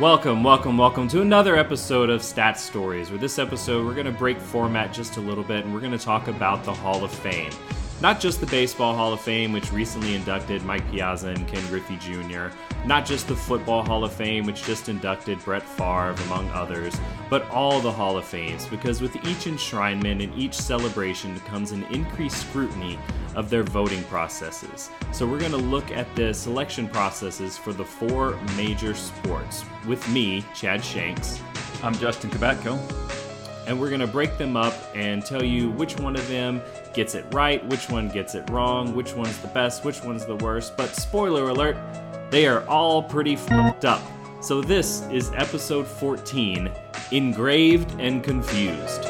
Welcome, welcome, welcome to another episode of Stat Stories. With this episode, we're going to break format just a little bit and we're going to talk about the Hall of Fame. Not just the Baseball Hall of Fame, which recently inducted Mike Piazza and Ken Griffey Jr., not just the Football Hall of Fame, which just inducted Brett Favre, among others, but all the Hall of Fames, because with each enshrinement and each celebration comes an increased scrutiny of their voting processes. So we're going to look at the selection processes for the four major sports with me, Chad Shanks. I'm Justin Kubatko. And we're going to break them up and tell you which one of them gets it right, which one gets it wrong, which one's the best, which one's the worst. But spoiler alert, they are all pretty fucked up. So this is episode 14 Engraved and Confused.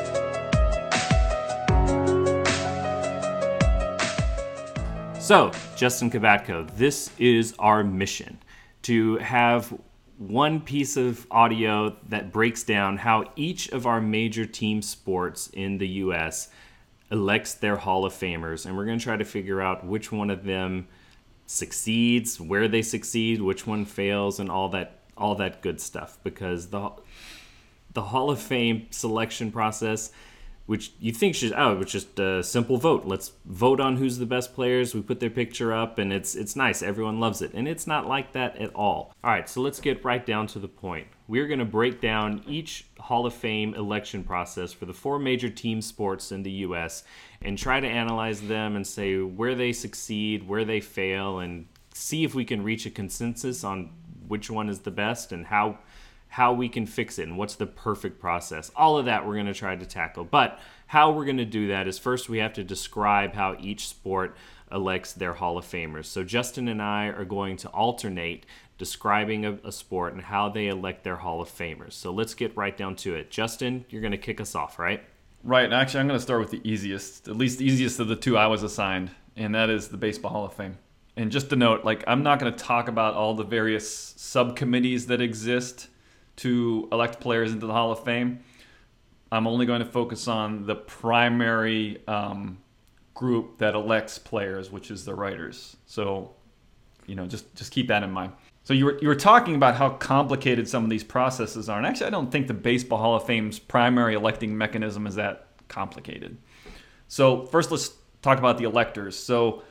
So, Justin Kubatko, this is our mission to have one piece of audio that breaks down how each of our major team sports in the US elects their Hall of Famers. And we're going to try to figure out which one of them succeeds, where they succeed, which one fails, and all that all that good stuff. Because the the Hall of Fame selection process which you think should oh it's just a simple vote let's vote on who's the best players we put their picture up and it's it's nice everyone loves it and it's not like that at all all right so let's get right down to the point we're going to break down each hall of fame election process for the four major team sports in the us and try to analyze them and say where they succeed where they fail and see if we can reach a consensus on which one is the best and how how we can fix it and what's the perfect process. All of that we're going to try to tackle. But how we're going to do that is first we have to describe how each sport elects their Hall of Famers. So Justin and I are going to alternate describing a, a, sport and how they elect their Hall of Famers. So let's get right down to it. Justin, you're going to kick us off, right? Right. Actually, I'm going to start with the easiest, at least the easiest of the two I was assigned, and that is the Baseball Hall of Fame. And just to note, like I'm not going to talk about all the various subcommittees that exist to elect players into the Hall of Fame. I'm only going to focus on the primary um, group that elects players, which is the writers. So, you know, just just keep that in mind. So you were you were talking about how complicated some of these processes are, and actually, I don't think the Baseball Hall of Fame's primary electing mechanism is that complicated. So first, let's talk about the electors. So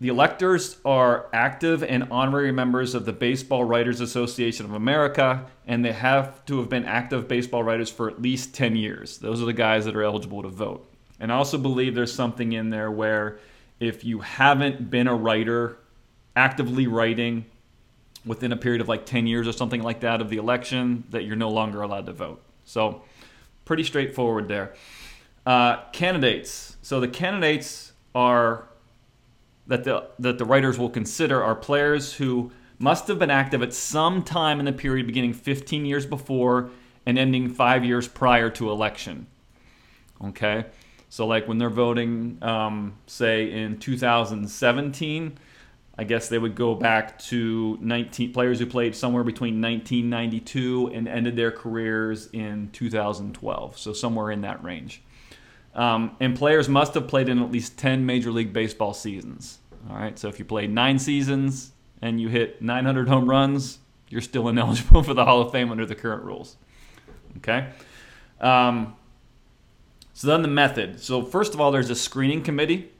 the electors are active and honorary members of the Baseball Writers Association of America, and they have to have been active baseball writers for at least 10 years. Those are the guys that are eligible to vote. And I also believe there's something in there where if you haven't been a writer actively writing within a period of like 10 years or something like that of the election, that you're no longer allowed to vote. So, pretty straightforward there. Uh, candidates. So, the candidates are that the that the writers will consider are players who must have been active at some time in the period beginning 15 years before and ending five years prior to election. Okay, so like when they're voting, um, say in 2017, I guess they would go back to 19 players who played somewhere between 1992 and ended their careers in 2012. So somewhere in that range. Um, and players must have played in at least 10 Major League Baseball seasons. All right, so if you played nine seasons and you hit 900 home runs, you're still ineligible for the Hall of Fame under the current rules. Okay? Um, so then the method. So, first of all, there's a screening committee.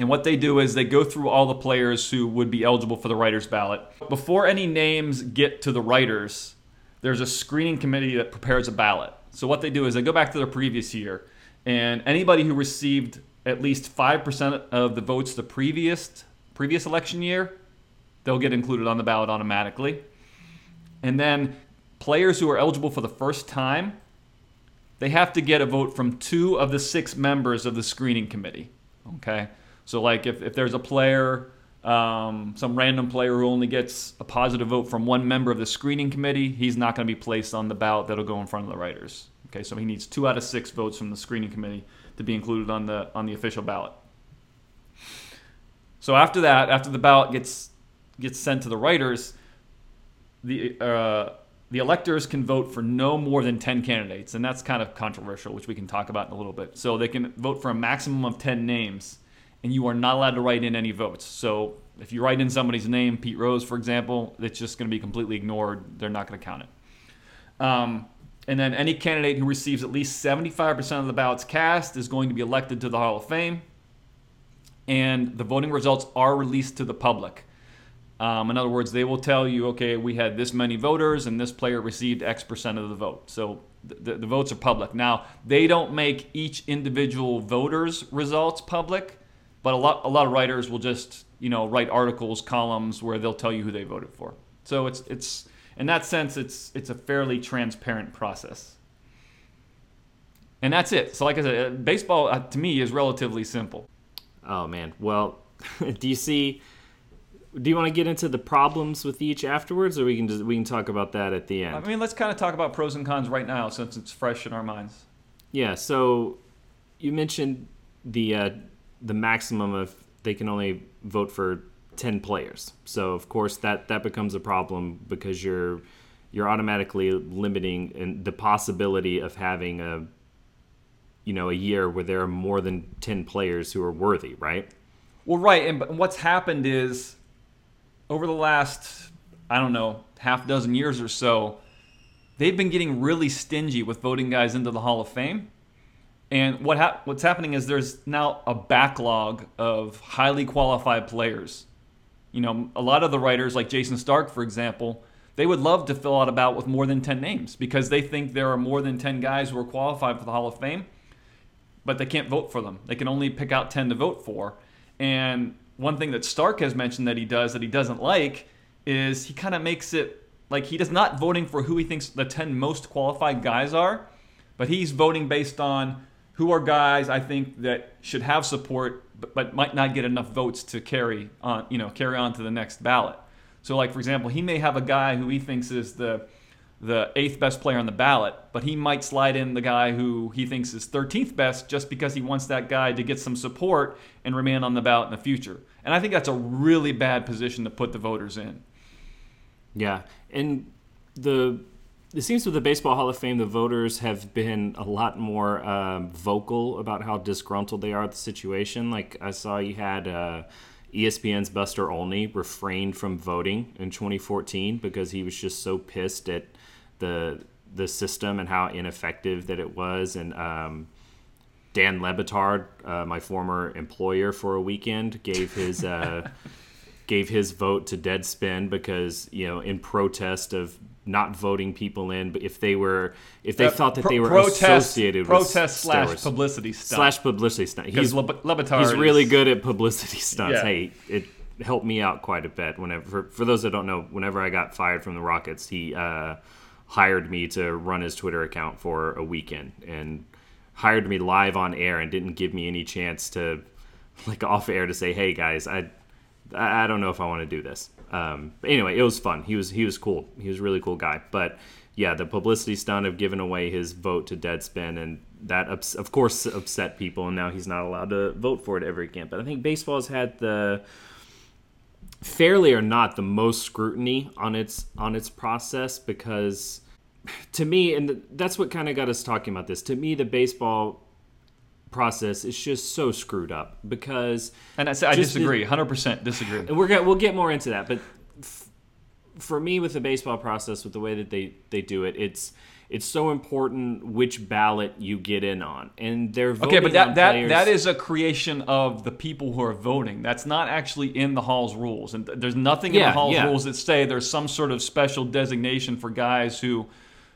And what they do is they go through all the players who would be eligible for the writer's ballot. Before any names get to the writers, there's a screening committee that prepares a ballot. So what they do is they go back to the previous year, and anybody who received at least five percent of the votes the previous previous election year, they'll get included on the ballot automatically. And then players who are eligible for the first time, they have to get a vote from two of the six members of the screening committee. Okay, so like if, if there's a player um, some random player who only gets a positive vote from one member of the screening committee, he's not going to be placed on the ballot that'll go in front of the writers. Okay, so he needs two out of six votes from the screening committee to be included on the on the official ballot. So after that, after the ballot gets gets sent to the writers, the uh, the electors can vote for no more than 10 candidates, and that's kind of controversial, which we can talk about in a little bit. So they can vote for a maximum of 10 names, and you are not allowed to write in any votes. So if you write in somebody's name, Pete Rose, for example, it's just going to be completely ignored. They're not going to count it. Um, and then any candidate who receives at least 75% of the ballots cast is going to be elected to the Hall of Fame. And the voting results are released to the public. Um, in other words, they will tell you, okay, we had this many voters and this player received X percent of the vote. So the, the votes are public. Now, they don't make each individual voter's results public, but a lot, a lot of writers will just, you know, write articles, columns where they'll tell you who they voted for. So it's, it's, in that sense, it's, it's a fairly transparent process. And that's it. So, like I said, uh, baseball uh, to me is relatively simple. Oh man. Well, do you see? Do you want to get into the problems with each afterwards, or we can just we can talk about that at the end? I mean, let's kind of talk about pros and cons right now since it's fresh in our minds. Yeah. So you mentioned the uh, the maximum of they can only vote for ten players. So of course that that becomes a problem because you're you're automatically limiting the possibility of having a you know a year where there are more than 10 players who are worthy right well right and what's happened is over the last i don't know half dozen years or so they've been getting really stingy with voting guys into the hall of fame and what ha- what's happening is there's now a backlog of highly qualified players you know a lot of the writers like Jayson Stark for example they would love to fill out a ballot with more than 10 names because they think there are more than 10 guys who are qualified for the hall of fame but they can't vote for them. They can only pick out 10 to vote for. And one thing that Stark has mentioned that he does that he doesn't like is he kind of makes it like he does not voting for who he thinks the 10 most qualified guys are, but he's voting based on who are guys I think that should have support but, but might not get enough votes to carry on, you know, carry on to the next ballot. So like for example, he may have a guy who he thinks is the the eighth best player on the ballot, but he might slide in the guy who he thinks is 13th best just because he wants that guy to get some support and remain on the ballot in the future. And I think that's a really bad position to put the voters in. Yeah, and the it seems with the Baseball Hall of Fame, the voters have been a lot more um, vocal about how disgruntled they are at the situation. Like I saw you had. Uh, ESPN's Buster Olney refrained from voting in 2014 because he was just so pissed at the the system and how ineffective that it was. And um, Dan Le Batard, uh, my former employer for a weekend, gave his uh, gave his vote to Deadspin because you know in protest of not voting people in, but if they were if they uh, thought that pro- they were protest, associated with protest with slash publicity stunt slash publicity stunt. He's Le, Le he's really good at publicity stunts. Yeah. Hey, it helped me out quite a bit. Whenever for, for, those that don't know, whenever I got fired from the Rockets, he. Uh, hired me to run his Twitter account for a weekend and hired me live on air and didn't give me any chance to like off air to say, "Hey guys, I I don't know if I want to do this." Um, anyway, it was fun. He was he was cool. He was a really cool guy. But yeah, the publicity stunt of giving away his vote to Deadspin and that of course upset people, and now he's not allowed to vote for it ever again. But I think baseball has had the fairly or not the most scrutiny on its on its process because to me and that's what kind of got us talking about this to me the baseball process is just so screwed up because and I, I disagree 100% disagree and we're gonna, we'll get more into that but f- for me with the baseball process with the way that they they do it it's it's so important which ballot you get in on, and they're voting okay. But that that players. that is a creation of the people who are voting. That's not actually in the hall's rules, and there's nothing yeah, in the hall's yeah. rules that say there's some sort of special designation for guys who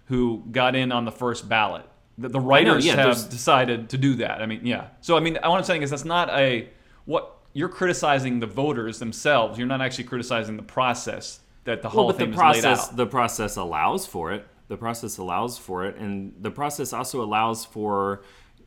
who got in on the first ballot. The, the writers yeah, have decided to do that. I mean, yeah. So I mean, what I'm saying is that's not a what you're criticizing the voters themselves. You're not actually criticizing the process that the Hall well, of Fame the process. The process allows for it the process allows for it, and the process also allows for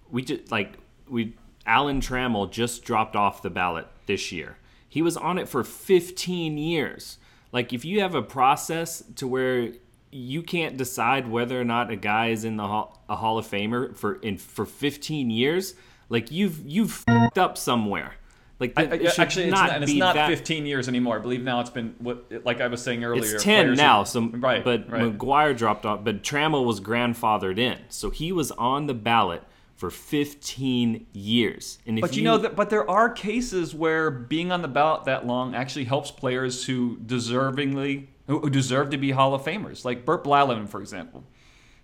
we just like we Alan Trammell just dropped off the ballot this year. He was on it for 15 years. Like if you have a process to where you can't decide whether or not a guy is in the hall, a Hall of Famer for in for 15 years, like you've you've up somewhere. Like I, it actually, not it's not, it's not that, 15 years anymore. I believe now it's been what, like I was saying earlier. It's 10 now. so right, but right. McGwire dropped off, but Trammell was grandfathered in, so he was on the ballot for 15 years. And but you, you, know that, but there are cases where being on the ballot that long actually helps players who deservingly who deserve to be Hall of Famers, like Bert Blyleven, for example.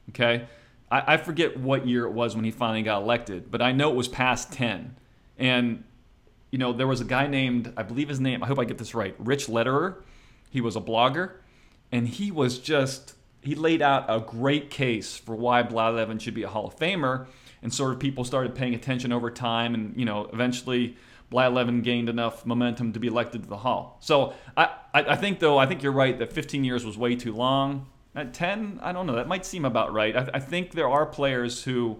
Okay, I, I forget what year it was when he finally got elected, but I know it was past 10, and you know there was a guy named I believe his name. I hope I get this right. Rich Lederer. He was a blogger, and he was just he laid out a great case for why Blyleven should be a Hall of Famer and sort of people started paying attention over time, and you know, eventually Blyleven gained enough momentum to be elected to the Hall. So I, I, think though I think you're right that 15 years was way too long. At 10, I don't know. That might seem about right. I, I think there are players who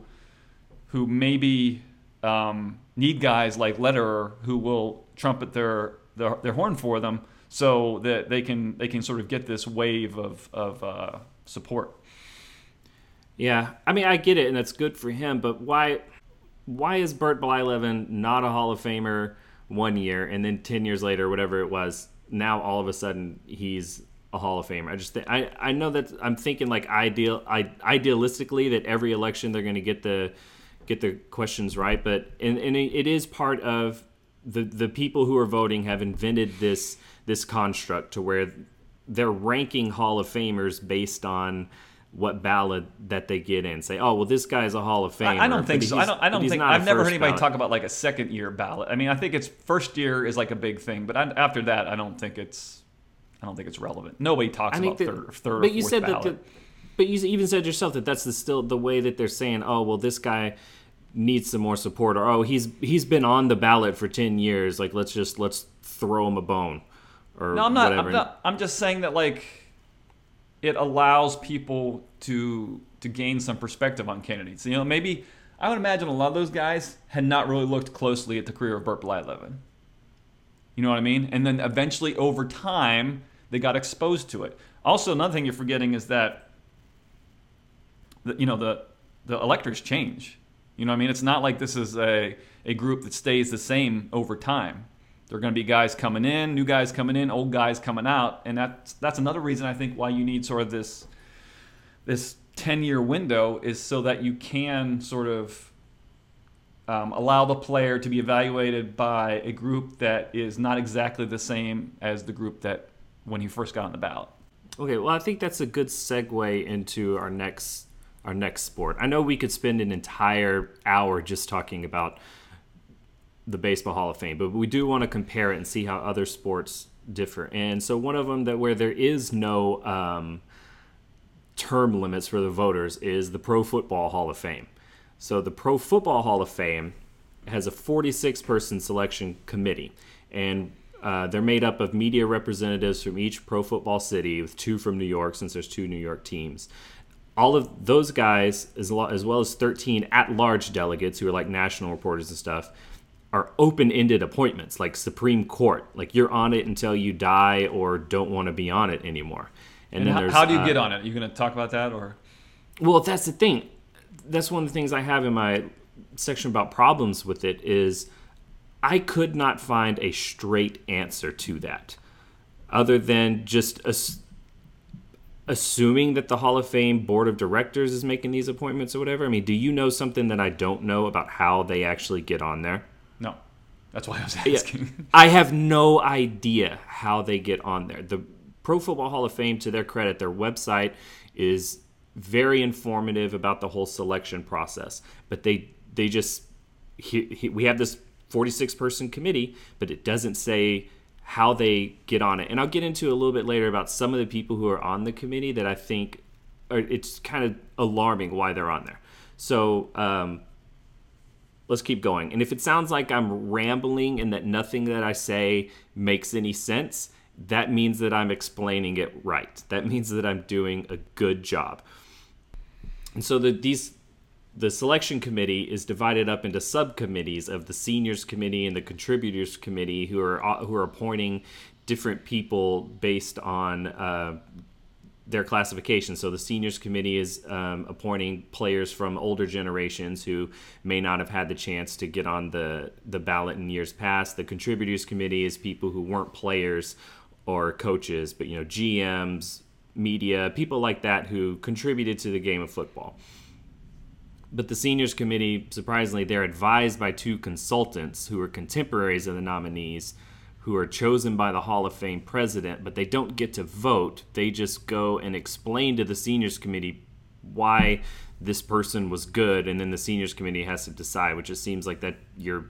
who maybe um, need guys like Lederer who will trumpet their, their their horn for them so that they can they can sort of get this wave of of uh, support. Yeah, I mean, I get it, and that's good for him. But why, why is Bert Blyleven not a Hall of Famer one year, and then ten years later, whatever it was, now all of a sudden he's a Hall of Famer? I just think, I I know that I'm thinking like ideal, I idealistically that every election they're going to get the get the questions right, but and, and it is part of the the people who are voting have invented this this construct to where they're ranking Hall of Famers based on what ballot that they get in. Say, oh well, this guy's a Hall of Fame. I, I don't think so. I don't. I don't think. I've never heard anybody ballot. talk about like a second year ballot. I mean, I think it's first year is like a big thing, but I, after that, I don't think it's. I don't think it's relevant. Nobody talks I mean, about the, third, third. But you said ballot. that. The, but you even said yourself that that's the still the way that they're saying. Oh well, this guy needs some more support, or oh he's he's been on the ballot for ten years. Like let's just let's throw him a bone. Or no, I'm not. I'm not. I'm just saying that like it allows people to to gain some perspective on candidates. You know, maybe I would imagine a lot of those guys had not really looked closely at the career of Bert Blyleven. You know what I mean? And then eventually, over time, they got exposed to it. Also, another thing you're forgetting is that, the, you know, the the electors change. You know what I mean? It's not like this is a, a group that stays the same over time. There are going to be guys coming in, new guys coming in, old guys coming out, and that's that's another reason I think why you need sort of this this 10 year window is so that you can sort of um, allow the player to be evaluated by a group that is not exactly the same as the group that when he first got on the ballot. Okay, well, I think that's a good segue into our next our next sport. I know we could spend an entire hour just talking about the Baseball Hall of Fame, but we do want to compare it and see how other sports differ. And so one of them that where there is no um, term limits for the voters is the Pro Football Hall of Fame. So the Pro Football Hall of Fame has a 46 person selection committee, and uh, they're made up of media representatives from each pro football city, with two from New York, since there's two New York teams. All of those guys, as, as well as 13 at large delegates who are like national reporters and stuff, are open-ended appointments like supreme court like you're on it until you die or don't want to be on it anymore. And, and then how, how do you uh, get on it? Are you going to talk about that or? Well that's the thing. That's one of the things i have in my section about problems with it is i could not find a straight answer to that other than just assuming that the hall of fame board of directors is making these appointments or whatever. I mean do you know something that i don't know about how they actually get on there no, that's why I was asking. Yeah. I have no idea how they get on there. The Pro Football Hall of Fame, to their credit, their website is very informative about the whole selection process. But they they just he, he, we have this 46 person committee, but it doesn't say how they get on it. And I'll get into a little bit later about some of the people who are on the committee that I think are, it's kind of alarming why they're on there. So um, let's keep going. And if it sounds like I'm rambling and that nothing that I say makes any sense, that means that I'm explaining it right. That means that I'm doing a good job. And so the these the selection committee is divided up into subcommittees of the seniors committee and the contributors committee who are who are appointing different people based on uh, their classification. So the seniors committee is um, appointing players from older generations who may not have had the chance to get on the the ballot in years past. The contributors committee is people who weren't players or coaches, but you know GMs, media, people like that who contributed to the game of football. But the seniors committee, surprisingly, they're advised by two consultants who are contemporaries of the nominees who are chosen by the Hall of Fame president, but they don't get to vote. They just go and explain to the seniors committee why this person was good, and then the seniors committee has to decide, which it seems like that you're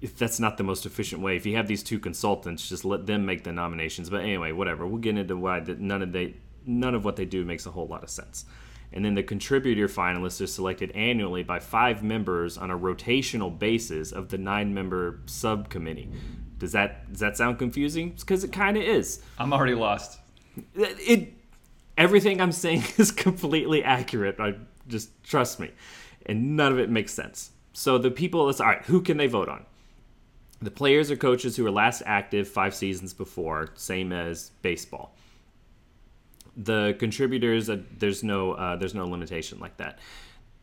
if that's not the most efficient way. If you have these two consultants, just let them make the nominations. But anyway, whatever. We'll get into why that none of they none of what they do makes a whole lot of sense. And then the contributor finalists are selected annually by five members on a rotational basis of the nine-member subcommittee. Does that does that sound confusing? Because it kind of is. I'm already lost. It, it everything I'm saying is completely accurate. I just trust me, and none of it makes sense. So the people, let's all right. Who can they vote on? The players or coaches who were last active five seasons before, same as baseball. The contributors, uh, there's no uh, there's no limitation like that.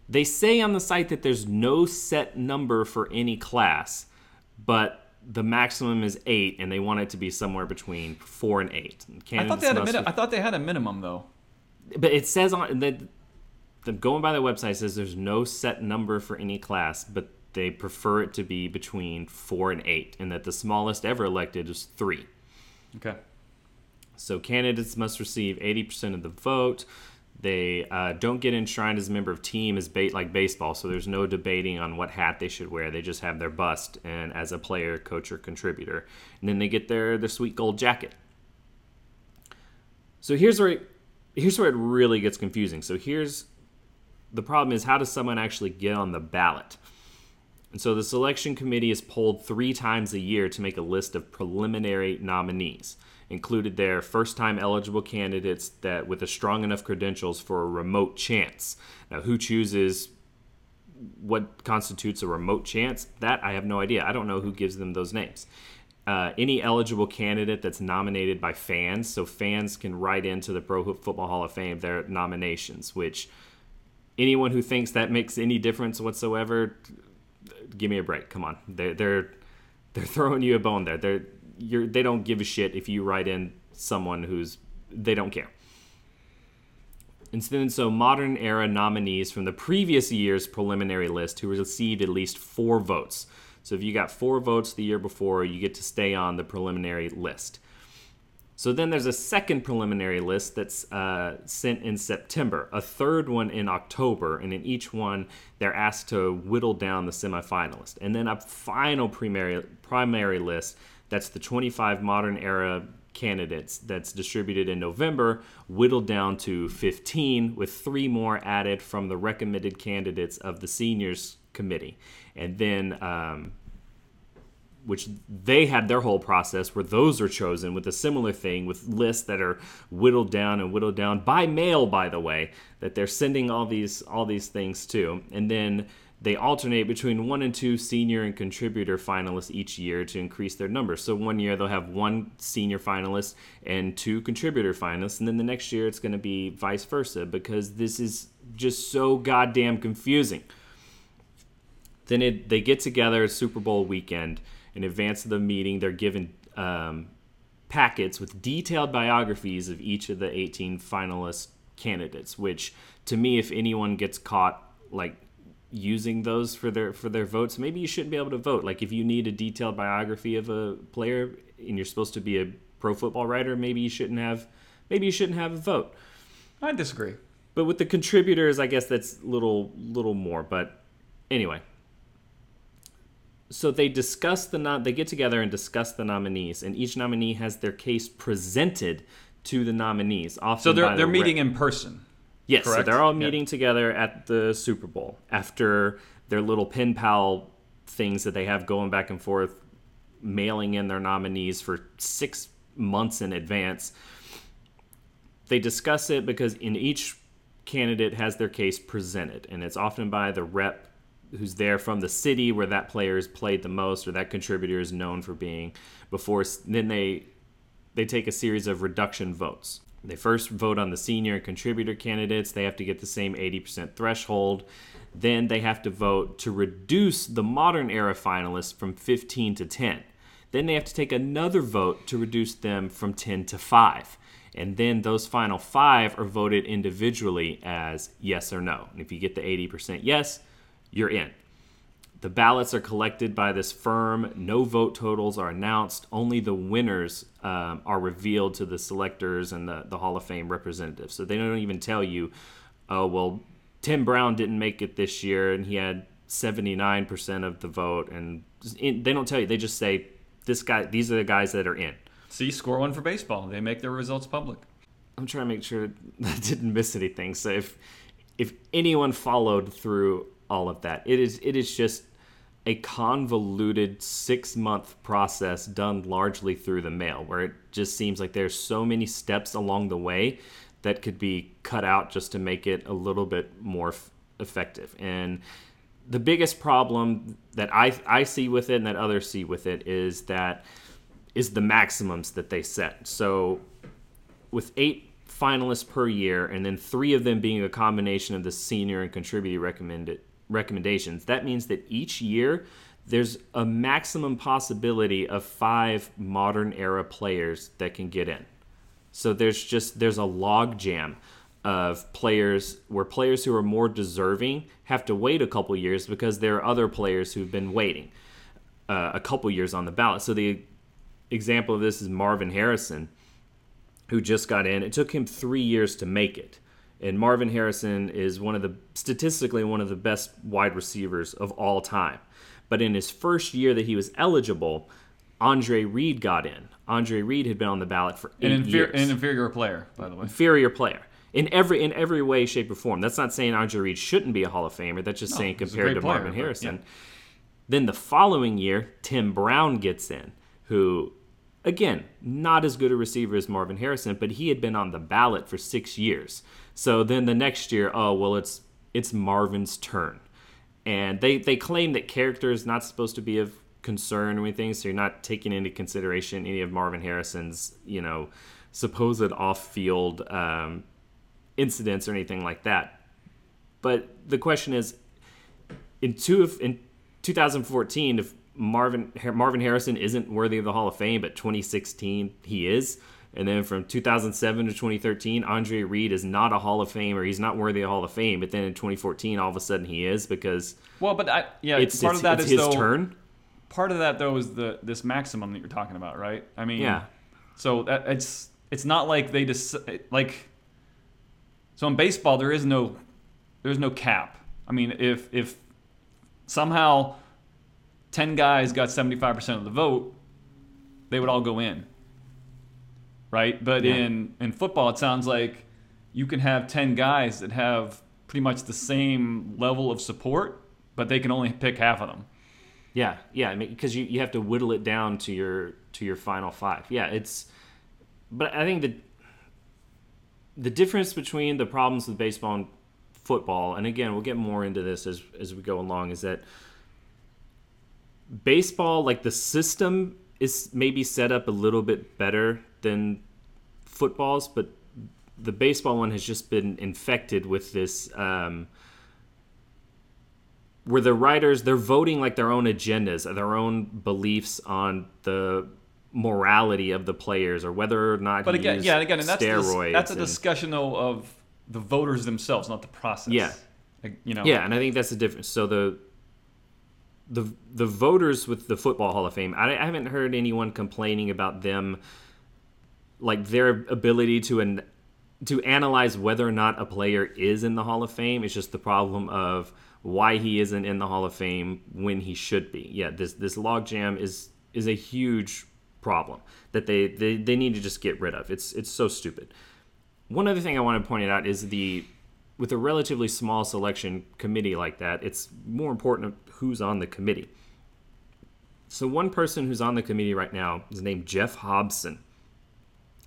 They say on the site that there's no set number for any class, but the maximum is eight, and they want it to be somewhere between four and eight. I thought they had a mini- I thought they had a minimum though. But it says on that the going by the website says there's no set number for any class, but they prefer it to be between four and eight, and that the smallest ever elected is three. Okay. So candidates must receive 80% of the vote. They uh, don't get enshrined as a member of team as bait like baseball, so there's no debating on what hat they should wear. They just have their bust and as a player, coach, or contributor, and then they get their their sweet gold jacket. So here's where it, here's where it really gets confusing. So here's the problem: is how does someone actually get on the ballot? And so the selection committee is polled three times a year to make a list of preliminary nominees. Included there first time eligible candidates that with a strong enough credentials for a remote chance. Now, who chooses what constitutes a remote chance? That I have no idea. I don't know who gives them those names. Uh, any eligible candidate that's nominated by fans, so fans can write into the Pro Football Hall of Fame their nominations, which anyone who thinks that makes any difference whatsoever give me a break. Come on, they're they're they're throwing you a bone there. They're you're they don't give a shit if you write in someone who's they don't care. And then so modern era nominees from the previous year's preliminary list who received at least four votes. So if you got four votes the year before, you get to stay on the preliminary list. So then there's a second preliminary list that's uh, sent in September, a third one in October, and in each one they're asked to whittle down the semifinalist, and then a final primary primary list that's the 25 modern era candidates that's distributed in November, whittled down to 15, with three more added from the recommended candidates of the seniors committee, and then. Um, which they had their whole process where those are chosen with a similar thing with lists that are whittled down and whittled down by mail by the way that they're sending all these all these things to and then they alternate between one and two senior and contributor finalists each year to increase their numbers. So one year they'll have one senior finalist and two contributor finalists, and then the next year it's going to be vice versa because this is just so goddamn confusing. Then it, they get together at Super Bowl weekend in advance of the meeting, they're given um, packets with detailed biographies of each of the 18 finalist candidates. Which, to me, if anyone gets caught like using those for their for their votes, maybe you shouldn't be able to vote. Like if you need a detailed biography of a player and you're supposed to be a pro football writer, maybe you shouldn't have maybe you shouldn't have a vote. I disagree. But with the contributors, I guess that's little little more. But anyway, so they discuss the nom- they get together and discuss the nominees, and each nominee has their case presented to the nominees. Often so they're they're the meeting in person. Yes, correct? so they're all meeting together at the Super Bowl after their little pen pal things that they have going back and forth, mailing in their nominees for six months in advance. They discuss it because in each candidate has their case presented, and it's often by the rep who's there from the city where that player has played the most or that contributor is known for being before then they they take a series of reduction votes they first vote on the senior contributor candidates they have to get the same 80% threshold then they have to vote to reduce the modern era finalists from 15 to 10 then they have to take another vote to reduce them from 10 to 5 And then those final five are voted individually as yes or no. And if you get the 80% yes, you're in. The ballots are collected by this firm. No vote totals are announced. Only the winners um, are revealed to the selectors and the, the Hall of Fame representatives. So they don't even tell you, oh, well, Tim Brown didn't make it this year and he had 79% of the vote. And they don't tell you. They just say, this guy, these are the guys that are in. See, score one for baseball. They make their results public. I'm trying to make sure I didn't miss anything. So if if anyone followed through all of that, it is it is just a convoluted six month process done largely through the mail, where it just seems like there's so many steps along the way that could be cut out just to make it a little bit more f- effective. And the biggest problem that I, I see with it and that others see with it is that is the maximums that they set. So with eight finalists per year and then three of them being a combination of the senior and contributor recommended recommendations. That means that each year there's a maximum possibility of five modern era players that can get in. So there's just there's a log jam of players where players who are more deserving have to wait a couple years because there are other players who've been waiting uh, a couple years on the ballot. So the example of this is Marvin Harrison, who just got in. It took him three years to make it. And Marvin Harrison is one of the statistically one of the best wide receivers of all time. But in his first year that he was eligible, Andre Reed got in. Andre Reed had been on the ballot for eight an, years. An inferior player, by the way. Inferior player in every in every way, shape, or form. That's not saying Andre Reed shouldn't be a Hall of Famer. That's just No, saying compared to Marvin player, but, Harrison. yeah. Then the following year, Tim Brown gets in, who, again, not as good a receiver as Marvin Harrison, but he had been on the ballot for six years. So then the next year, oh well, it's it's Marvin's turn, and they they claim that character is not supposed to be of concern or anything, so you're not taking into consideration any of Marvin Harrison's you know supposed off-field um, incidents or anything like that. But the question is, in two of, in 2014, if Marvin Marvin Harrison isn't worthy of the Hall of Fame, but 2016 he is, and then from 2007 to 2013, Andre Reed is not a Hall of Fame or he's not worthy of Hall of Fame, but then in 2014, all of a sudden he is because Well, but I, yeah, it's, part it's, of that it's is his though, turn. Part of that though is the this maximum that you're talking about, right? I mean, Yeah. So that, it's it's not like they just like. So in baseball, there is no there's no cap. I mean, if if somehow ten guys got seventy five percent of the vote, they would all go in. Right, but Yeah. in in football, it sounds like you can have ten guys that have pretty much the same level of support, but they can only pick half of them. Yeah, yeah, I mean, because you, you have to whittle it down to your to your final five. Yeah, it's, but I think that the difference between the problems with baseball and football, and again, we'll get more into this as as we go along, is that baseball, like the system, is maybe set up a little bit better than footballs, but the baseball one has just been infected with this. Um, where the writers they're voting like their own agendas, their own beliefs on the morality of the players or whether or not But again, yeah, again, and that's steroids. the, that's a and- discussion though of the voters themselves, not the process. Yeah. You know. Yeah, and I think that's the difference. So the the the voters with the Football Hall of Fame, I, I haven't heard anyone complaining about them, like their ability to an, to analyze whether or not a player is in the Hall of Fame. It's just the problem of why he isn't in the Hall of Fame when he should be. Yeah, this this logjam is is a huge problem that they, they they need to just get rid of. It's it's so stupid. One other thing I want to point out is the with a relatively small selection committee like that, it's more important who's on the committee. So one person who's on the committee right now is named Jeff Hobson.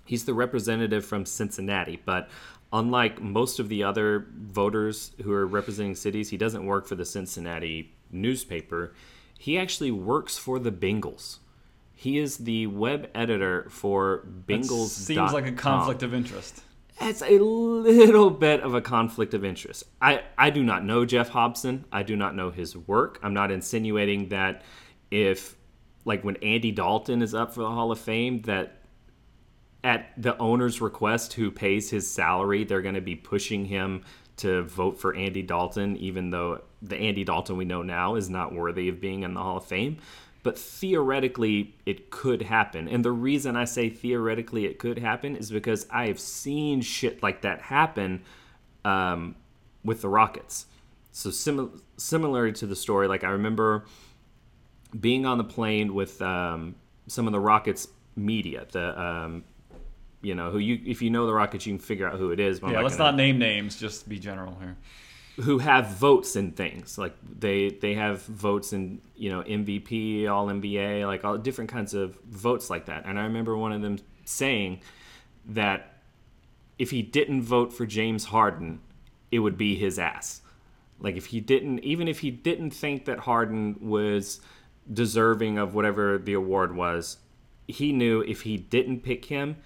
He's the representative from Cincinnati, but unlike most of the other voters who are representing cities, he doesn't work for the Cincinnati newspaper. He actually works for the Bengals. He is the web editor for Bengals. seems like a conflict of interest. It's a little bit of a conflict of interest. I, I do not know Jeff Hobson. I do not know his work. I'm not insinuating that if, like, when Andy Dalton is up for the Hall of Fame, that at the owner's request, who pays his salary, they're going to be pushing him to vote for Andy Dalton, even though the Andy Dalton we know now is not worthy of being in the Hall of Fame. But theoretically, it could happen. And the reason I say theoretically it could happen is because I have seen shit like that happen um, with the Rockets. So sim- similar to the story, like I remember being on the plane with um, some of the Rockets media, the um, you know who you if you know the Rockets, you can figure out who it is. yeah, let's gonna, not name names, just be general here. Who have votes in things like they they have votes in you know MVP, All NBA, like all different kinds of votes like that. And I remember one of them saying that if he didn't vote for James Harden, it would be his ass. Like if he didn't, even if he didn't think that Harden was deserving of whatever the award was, he knew if he didn't pick him,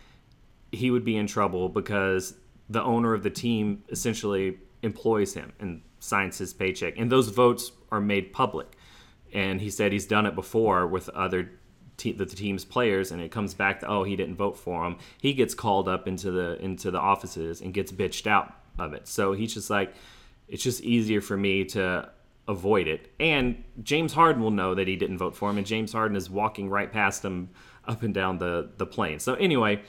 he would be in trouble because the owner of the team essentially employs him and signs his paycheck. And those votes are made public. And he said he's done it before with other te- the team's players, and it comes back to oh he didn't vote for him. He gets called up into the into the offices and gets bitched out of it. So he's just like, it's just easier for me to avoid it. And James Harden will know that he didn't vote for him, and James Harden is walking right past him up and down the the plane. So anyway,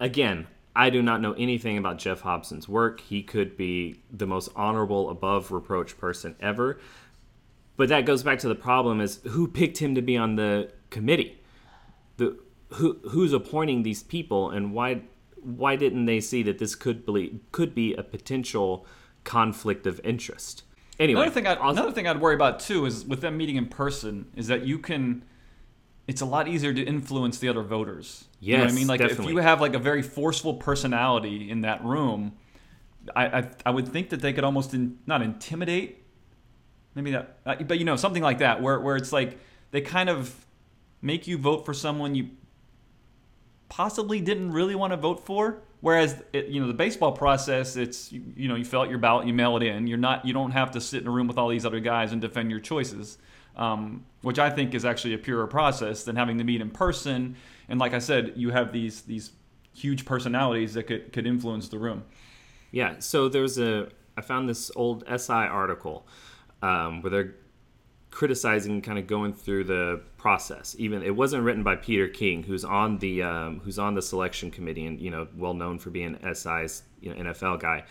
again, I do not know anything about Jeff Hobson's work. He could be the most honorable, above reproach person ever. But that goes back to the problem is who picked him to be on the committee? The who who's appointing these people and why why didn't they see that this could be could be a potential conflict of interest? Anyway, another thing I'd, another thing I'd worry about too is with them meeting in person is that you can it's a lot easier to influence the other voters. Yes, you know I mean, like definitely. if you have like a very forceful personality in that room, I I, I would think that they could almost in, not intimidate, maybe that, uh, but you know something like that where where it's like they kind of make you vote for someone you possibly didn't really want to vote for. Whereas it, you know the baseball process, it's you, you know you fill out your ballot, you mail it in. You're not you don't have to sit in a room with all these other guys and defend your choices um, which I think is actually a purer process than having to meet in person. And like I said, you have these these huge personalities that could could influence the room. Yeah. So there's a I found this old SI article um, where they're criticizing kind of going through the process even it wasn't written by peter king who's on the um, who's on the selection committee and you know well known for being si's you know, nfl guy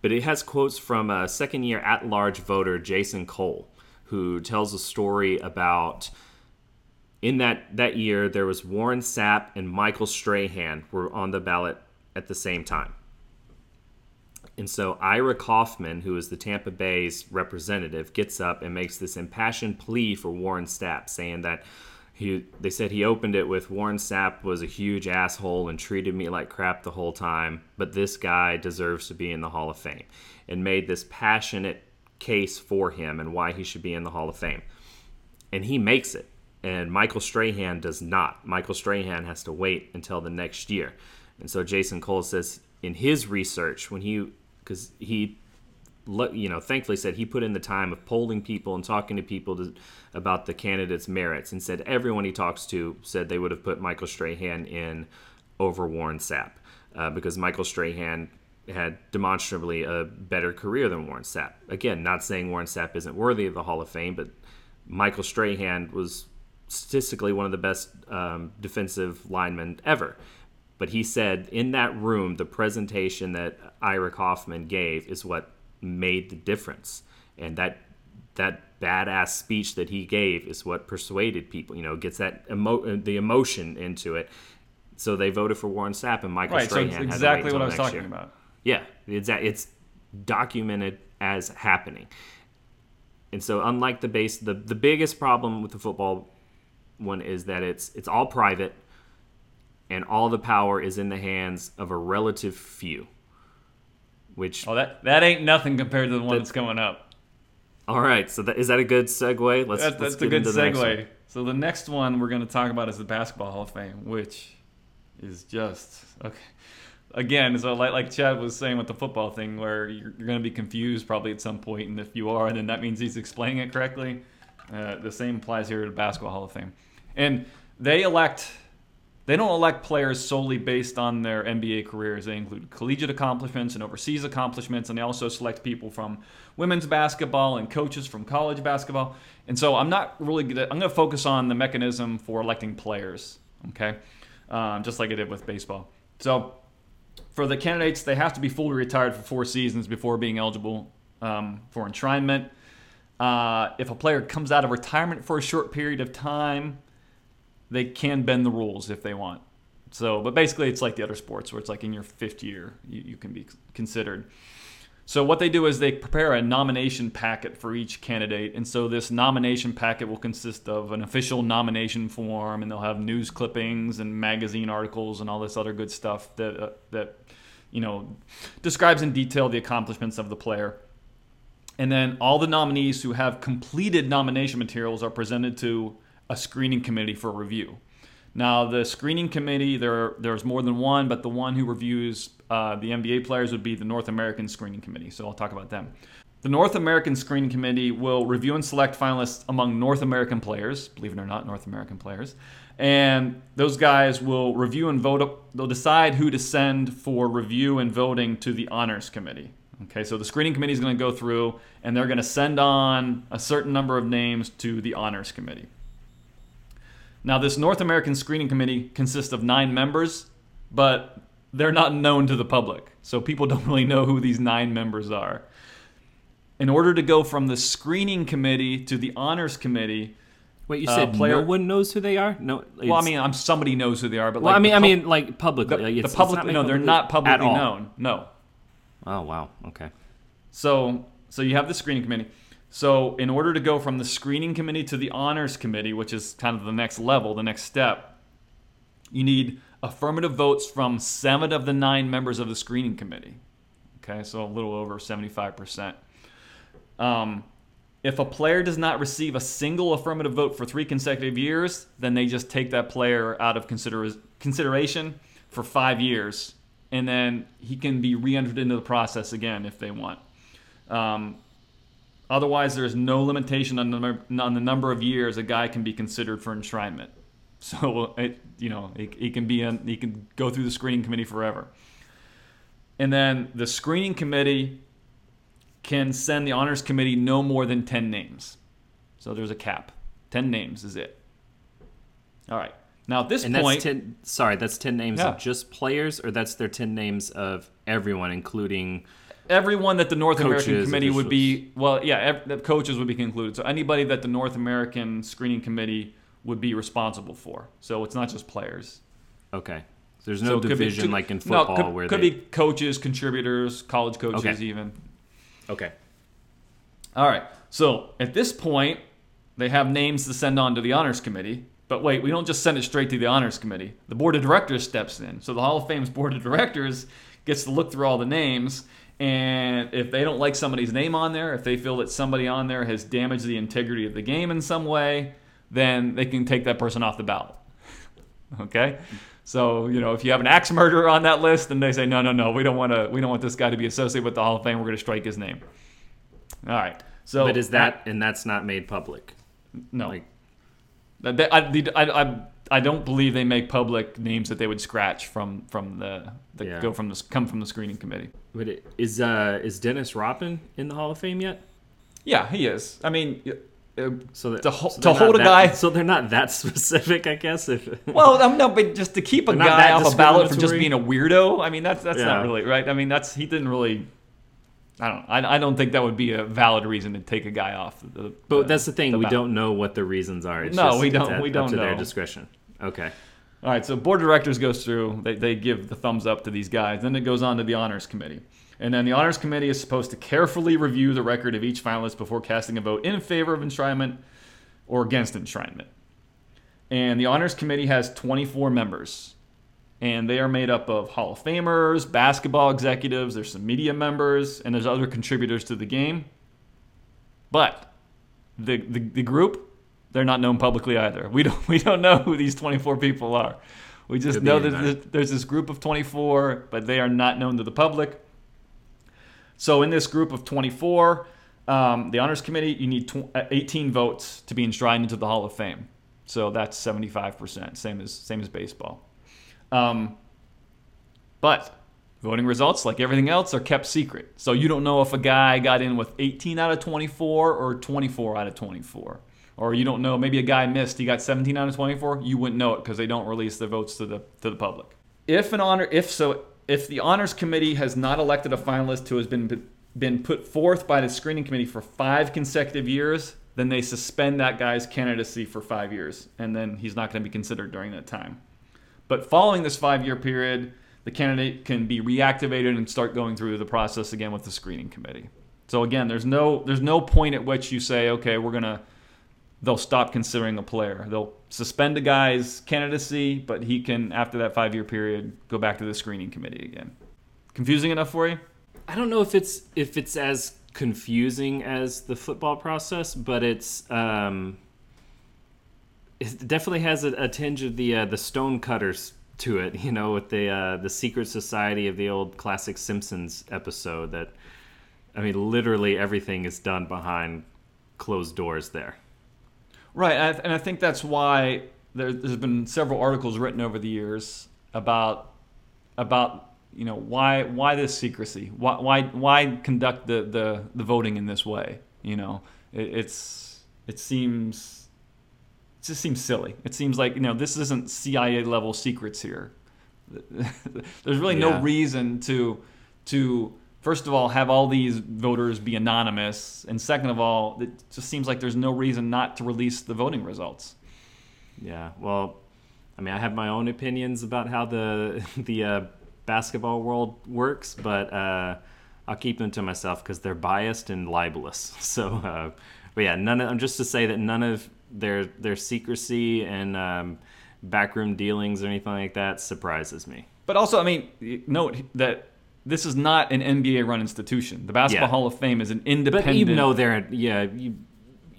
but it has quotes from a second year at large voter jason cole who tells a story about in that that year there was Warren Sapp and Michael Strahan were on the ballot at the same time. And so Ira Kaufman, who is the Tampa Bay's representative, gets up and makes this impassioned plea for Warren Sapp, saying that he they said he opened it with Warren Sapp was a huge asshole and treated me like crap the whole time, but this guy deserves to be in the Hall of Fame, and made this passionate case for him and why he should be in the Hall of Fame. And he makes it. And Michael Strahan does not. Michael Strahan has to wait until the next year. And so Jason Cole says in his research, when he, because he, you know, thankfully said he put in the time of polling people and talking to people to, about the candidate's merits and said everyone he talks to said they would have put Michael Strahan in over Warren Sapp uh, because Michael Strahan had demonstrably a better career than Warren Sapp. Again, not saying Warren Sapp isn't worthy of the Hall of Fame, but Michael Strahan was statistically one of the best um, defensive linemen ever. But he said in that room, the presentation that Ira Kaufman gave is what made the difference, and that that badass speech that he gave is what persuaded people. You know, gets that emo- the emotion into it. So they voted for Warren Sapp and Michael right, Strahan. So exactly what I was talking year. about. Yeah, it's it's documented as happening. And so, unlike the base, the the biggest problem with the football one is that it's it's all private, and all the power is in the hands of a relative few. Which oh, that that ain't nothing compared to the one that's coming up. All right, so that, is that a good segue? Let's that's, let's a good segue. So the next one we're going to talk about is the Basketball Hall of Fame, which is just okay again, so like, like Chad was saying with the football thing, where you're, you're going to be confused probably at some point, and if you are, then that means he's explaining it correctly. Uh, the same applies here to the Basketball Hall of Fame, and they elect They don't elect players solely based on their NBA careers. They include collegiate accomplishments and overseas accomplishments, and they also select people from women's basketball and coaches from college basketball. And so I'm not really gonna, I'm going to focus on the mechanism for electing players, okay? Um, just like I did with baseball. So for the candidates, they have to be fully retired for four seasons before being eligible um, for enshrinement. Uh, if a player comes out of retirement for a short period of time, they can bend the rules if they want. So, but basically, it's like the other sports where it's like in your fifth year, you, you can be considered. So, what they do is they prepare a nomination packet for each candidate. And so, this nomination packet will consist of an official nomination form, and they'll have news clippings and magazine articles and all this other good stuff that, uh, that you know, describes in detail the accomplishments of the player. And then all the nominees who have completed nomination materials are presented to a screening committee for review. Now, the screening committee, there there's more than one, but the one who reviews uh, the NBA players would be the North American Screening Committee. So I'll talk about them. The North American Screening Committee will review and select finalists among North American players, believe it or not, North American players. And those guys will review and vote. They'll decide who to send for review and voting to the Honors Committee. Okay, so the screening committee is going to go through and they're going to send on a certain number of names to the Honors Committee. Now, this North American Screening Committee consists of nine members, but they're not known to the public. So people don't really know who these nine members are. In order to go from the screening committee to the honors committee, Wait, you said um, player- no one knows who they are? No. well, I mean, I'm somebody knows who they are, but well, like I mean, the I mean, like publicly. the, like, the public, no, they're not publicly known. No. Oh wow. Okay. So, so you have the screening committee. So, in order to go from the screening committee to the honors committee, which is kind of the next level, the next step, you need affirmative votes from seven of the nine members of the screening committee. Okay, so a little over 75%. Um, if a player does not receive a single affirmative vote for three consecutive years, then they just take that player out of consider- consideration for five years, and then he can be re entered into the process again if they want. Um, otherwise, there's no limitation on the, on the number of years a guy can be considered for enshrinement. So it, you know, it, he can be in, he can go through the screening committee forever. And then the screening committee can send the honors committee no more than 10 names. So there's a cap. 10 names is it. All right. Now at this And point, that's ten. Sorry, that's ten names Yeah. of just players, or that's their ten names of everyone, including. everyone that the North American Coaches, committee would be, well, yeah, ev- the coaches would be concluded. So anybody that the North American screening committee would be responsible for. So it's not just players. Okay. So there's So no be- division could- like in no, football could, where could they. be coaches, contributors, college coaches, Okay. even. Okay. All right. So at this point, they have names to send on to the honors committee. But wait, we don't just send it straight to the honors committee. The board of directors steps in. So the Hall of Fame's board of directors gets to look through all the names. And if they don't like somebody's name on there, if they feel that somebody on there has damaged the integrity of the game in some way, then they can take that person off the ballot. okay? So, you know, if you have an axe murderer on that list and they say, no, no, no, we don't want to, we don't want this guy to be associated with the Hall of Fame, we're going to strike his name. All right. So, But is that and that's not made public? no? Like, that- I, the- I, I, I don't believe they make public names that they would scratch from from the that Yeah. go from the come from the screening committee. would it, is uh is Dennis Rodman in the Hall of Fame yet? Yeah, he is. I mean, uh, So that, To ho- so to hold a that- guy- So they're not that specific, I guess. If well, um, no, but just to keep a guy off a ballot for just being a weirdo. I mean, that's that's not really right. I mean, that's he didn't really. I don't. I, I don't think that would be a valid reason to take a guy off. The, But that's the thing. we ballot. don't know what the reasons are. It's No, just, we don't- at- we don't to their know. discretion. Okay. All right, so board of directors goes through. They, they give the thumbs up to these guys. Then it goes on to the honors committee, and then the honors committee is supposed to carefully review the record of each finalist before casting a vote in favor of enshrinement or against enshrinement. And the honors committee has 24 members, and they are made up of Hall of Famers, basketball executives. There's some media members, and there's other contributors to the game. But the, the, the group, they're not known publicly either. We don't we don't know who these 24 people are. We just Could know that there's- there's this group of 24, but they are not known to the public. So in this group of 24, um, the honors committee, you need tw- uh, 18 votes to be enshrined into the Hall of Fame. So that's 75%, same as same as baseball. Um, but voting results, like everything else, are kept secret. So you don't know if a guy got in with 18 out of 24 or 24 out of 24. Or you don't know, maybe a guy missed, he got 17 out of 24. You wouldn't know it because they don't release the votes to the to the public. If an honor, if so, if the honors committee has not elected a finalist who has been been put forth by the screening committee for five consecutive years, then they suspend that guy's candidacy for five years, and then he's not going to be considered during that time. But following this five-year period, the candidate can be reactivated and start going through the process again with the screening committee. So again, there's no there's no point at which you say, okay, we're gonna they'll stop considering a player. They'll suspend a guy's candidacy, but he can after that five year period go back to the screening committee again. Confusing enough for you? I don't know if it's if it's as confusing as the football process, but it's um, it definitely has a, a tinge of the uh, the Stonecutters to it, you know, with the uh, the secret society of the old classic Simpsons episode. That I mean, literally everything is done behind closed doors there. Right, and I think that's why there, has been several articles written over the years about about you know why why this secrecy, why why why conduct the the, the voting in this way. You know, it, it's it seems it just seems silly. It seems like you know this isn't CIA level secrets here. There's really yeah. no reason to to first of all have all these voters be anonymous, and second of all, it just seems like there's no reason not to release the voting results. Yeah, well, I mean, I have my own opinions about how the the uh, basketball world works, but uh, I'll keep them to myself because they're biased and libelous. So, uh, but yeah, none. Of, I'm just to say that none of their their secrecy and um, backroom dealings or anything like that surprises me. But also, I mean, note that this is not an NBA run institution. The Basketball yeah. Hall of Fame is an independent. But even though they're yeah, you,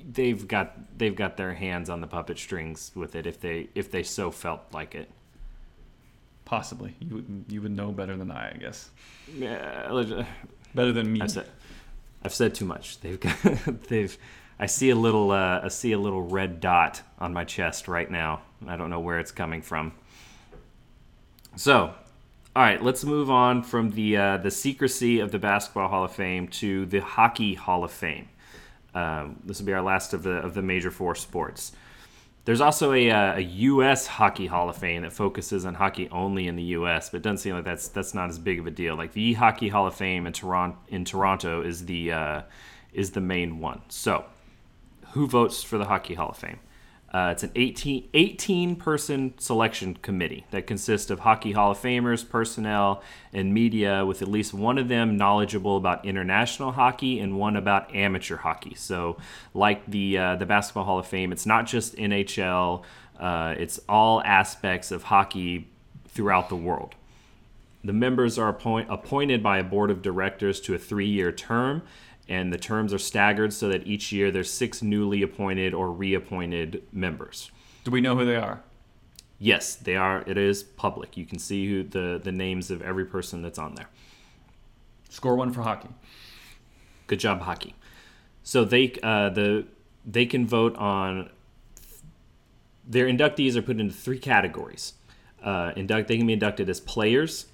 they've got they've got their hands on the puppet strings with it if they if they so felt like it. Possibly, you would you would know better than I, I guess. Yeah, better than me. I've said, I've said too much. They've got, they've I see a little uh, I see a little red dot on my chest right now. I don't know where it's coming from. So, all right, let's move on from the uh, the secrecy of the Basketball Hall of Fame to the Hockey Hall of Fame. Um, this will be our last of the of the major four sports. There's also a, uh, a U.S. Hockey Hall of Fame that focuses on hockey only in the U.S., but it doesn't seem like that's that's not as big of a deal. Like the Hockey Hall of Fame in Toronto in Toronto is the uh, is the main one. So who votes for the Hockey Hall of Fame. Uh, it's an 18, 18 person selection committee that consists of Hockey Hall of Famers, personnel, and media, with at least one of them knowledgeable about international hockey and one about amateur hockey. So, like the uh, the Basketball Hall of Fame, it's not just NHL; uh, it's all aspects of hockey throughout the world. The members are appoint- appointed by a board of directors to a three year term and the terms are staggered so that each year there's six newly appointed or reappointed members. Do we know who they are? Yes, they are. It is public. You can see who the the names of every person that's on there. Score one for hockey. Good job, hockey. So they uh, the they can vote on their inductees are put into three categories. Uh, induct they can be inducted as players,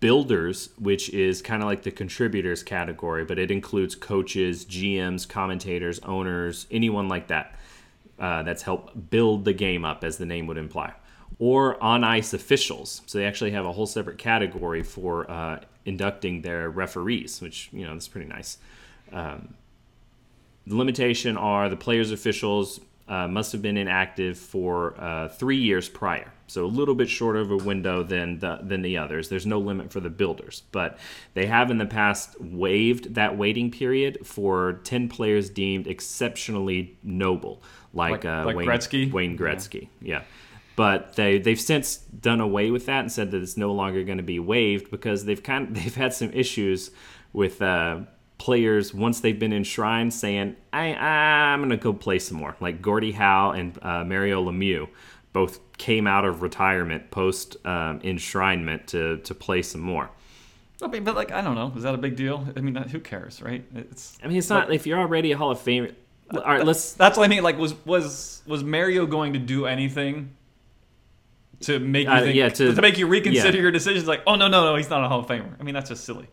builders, which is kind of like the contributors category, but it includes coaches, GMs, commentators, owners, anyone like that uh, that's helped build the game up, as the name would imply. Or on ice officials. So they actually have a whole separate category for uh, inducting their referees, which, you know, that's pretty nice. Um, the limitation are the players' officials uh, must have been inactive for uh, three years prior. So a little bit shorter of a window than the, than the others. There's no limit for the builders, but they have in the past waived that waiting period for 10 players deemed exceptionally noble, like, like, uh, like Wayne Gretzky. Wayne Gretzky, yeah. yeah. But they they've since done away with that and said that it's no longer going to be waived because they've kind of, they've had some issues with uh, players once they've been enshrined saying I I'm gonna go play some more. Like Gordie Howe and uh, Mario Lemieux both came out of retirement post um, enshrinement to to play some more. I mean, but like I don't know, is that a big deal? I mean, who cares, right? It's. I mean, it's not. if you're already a Hall of Fame, all right, let's. That's what I mean. Like, was was was Mario going to do anything to make you Uh, think, yeah, to, to- make you reconsider yeah. your decisions. Like, oh no, no, no, he's not a Hall of Famer. I mean, that's just silly.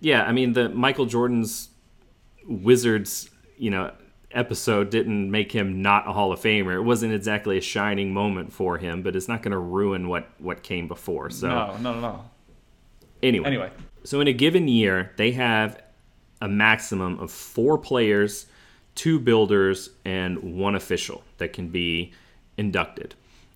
Yeah, I mean the Michael Jordan's Wizards, you know, episode didn't make him not a Hall of Famer. It wasn't exactly a shining moment for him, but it's not going to ruin what what came before. So No, no, no, no. anyway, Anyway, so in a given year, they have a maximum of four players, two builders, and one official that can be inducted.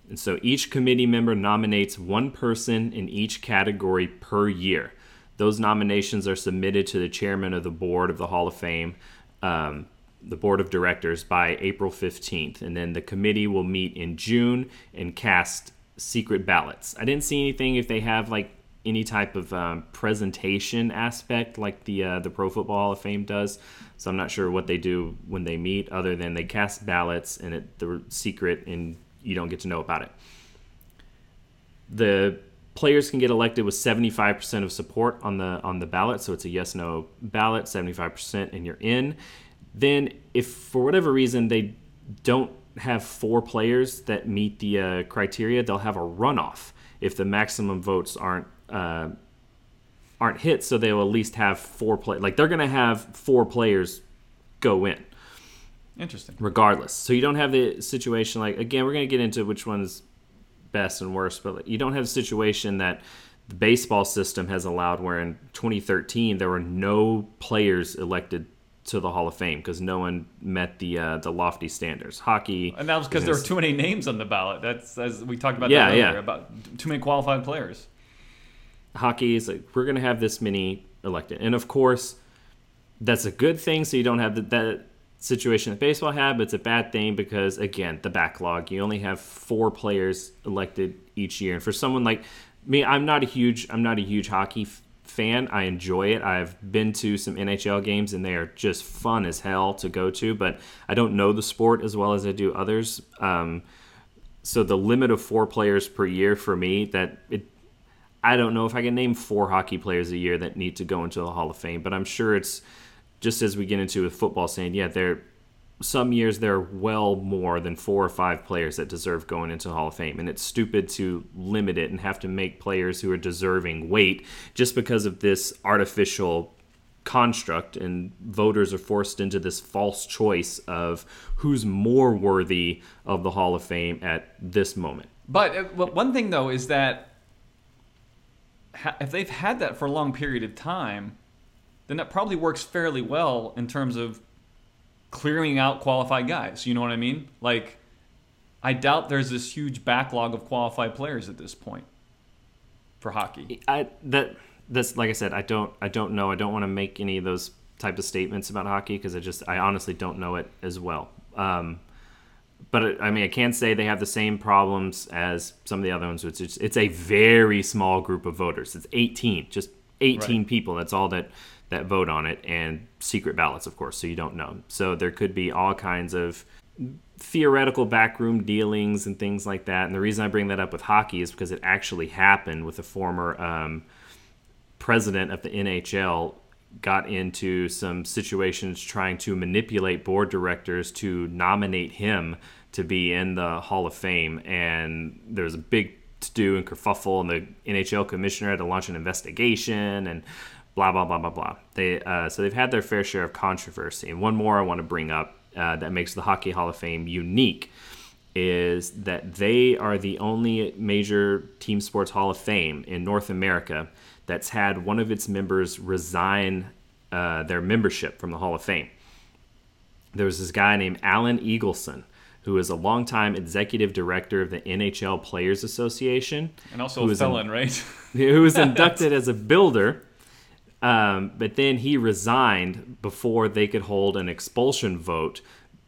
And so each committee member nominates one person in each category per year. Those nominations are submitted to the chairman of the board of the Hall of Fame, um, the board of directors, by April 15th. And then the committee will meet in June and cast secret ballots. I didn't see anything if they have like any type of um, presentation aspect like the uh, the Pro Football Hall of Fame does. So I'm not sure what they do when they meet, other than they cast ballots and it, they're secret and you don't get to know about it. The players can get elected with 75% of support on the on the ballot, so it's a yes no ballot, 75% and you're in. Then if for whatever reason they don't have four players that meet the uh, criteria, they'll have a runoff if the maximum votes aren't uh, aren't hit. So they will at least have four play. Like they're gonna have four players go in interesting. regardless. So you don't have the situation like again, we're going to get into which one's best and worst, but you don't have a situation that the baseball system has allowed where in 2013 there were no players elected to the Hall of Fame because no one met the uh, the lofty standards. Hockey And that was because there were too many names on the ballot. That's as we talked about Yeah, that earlier yeah. about too many qualified players. hockey is like we're going to have this many elected and of course that's a good thing so you don't have the, that situation that baseball had but it's a bad thing because again the backlog. You only have four players elected each year. And for someone like me i'm not a huge i'm not a huge hockey f- fan. I enjoy it. I've been to some nhl games and they are just fun as hell to go to but i don't know the sport as well as i do others. Um, so the limit of four players per year for me that it I don't know if I can name four hockey players a year that need to go into the Hall of Fame, but I'm sure it's just as we get into with football saying, yeah, there some years there are well more than four or five players that deserve going into Hall of Fame. And it's stupid to limit it and have to make players who are deserving wait just because of this artificial construct and voters are forced into this false choice of who's more worthy of the Hall of Fame at this moment. But uh, one thing though is that if they've had that for a long period of time, then that probably works fairly well in terms of clearing out qualified guys. You know what I mean? Like, I doubt there's this huge backlog of qualified players at this point for hockey. I that that's like I said, I don't I don't know. I don't want to make any of those type of statements about hockey because I just I honestly don't know it as well. Um, but I mean, I can say they have the same problems as some of the other ones. Which is it's a very small group of voters. It's 18, just 18 Right. people. That's all that that vote on it, and secret ballots, of course, so you don't know. So there could be all kinds of theoretical backroom dealings and things like that. And the reason I bring that up with hockey is because it actually happened with a former um, president of the NHL got into some situations trying to manipulate board directors to nominate him to be in the Hall of Fame. And there was a big to do and kerfuffle, and the NHL commissioner had to launch an investigation and blah blah blah blah blah. They uh, so they've had their fair share of controversy. And one more I want to bring up uh, that makes the Hockey Hall of Fame unique is that they are the only major team sports Hall of Fame in North America that's had one of its members resign uh, their membership from the Hall of Fame. There was this guy named Alan Eagleson, who is a longtime executive director of the NHL Players Association, And also a is in- felon, right? who was inducted as a builder. Um, but then he resigned before they could hold an expulsion vote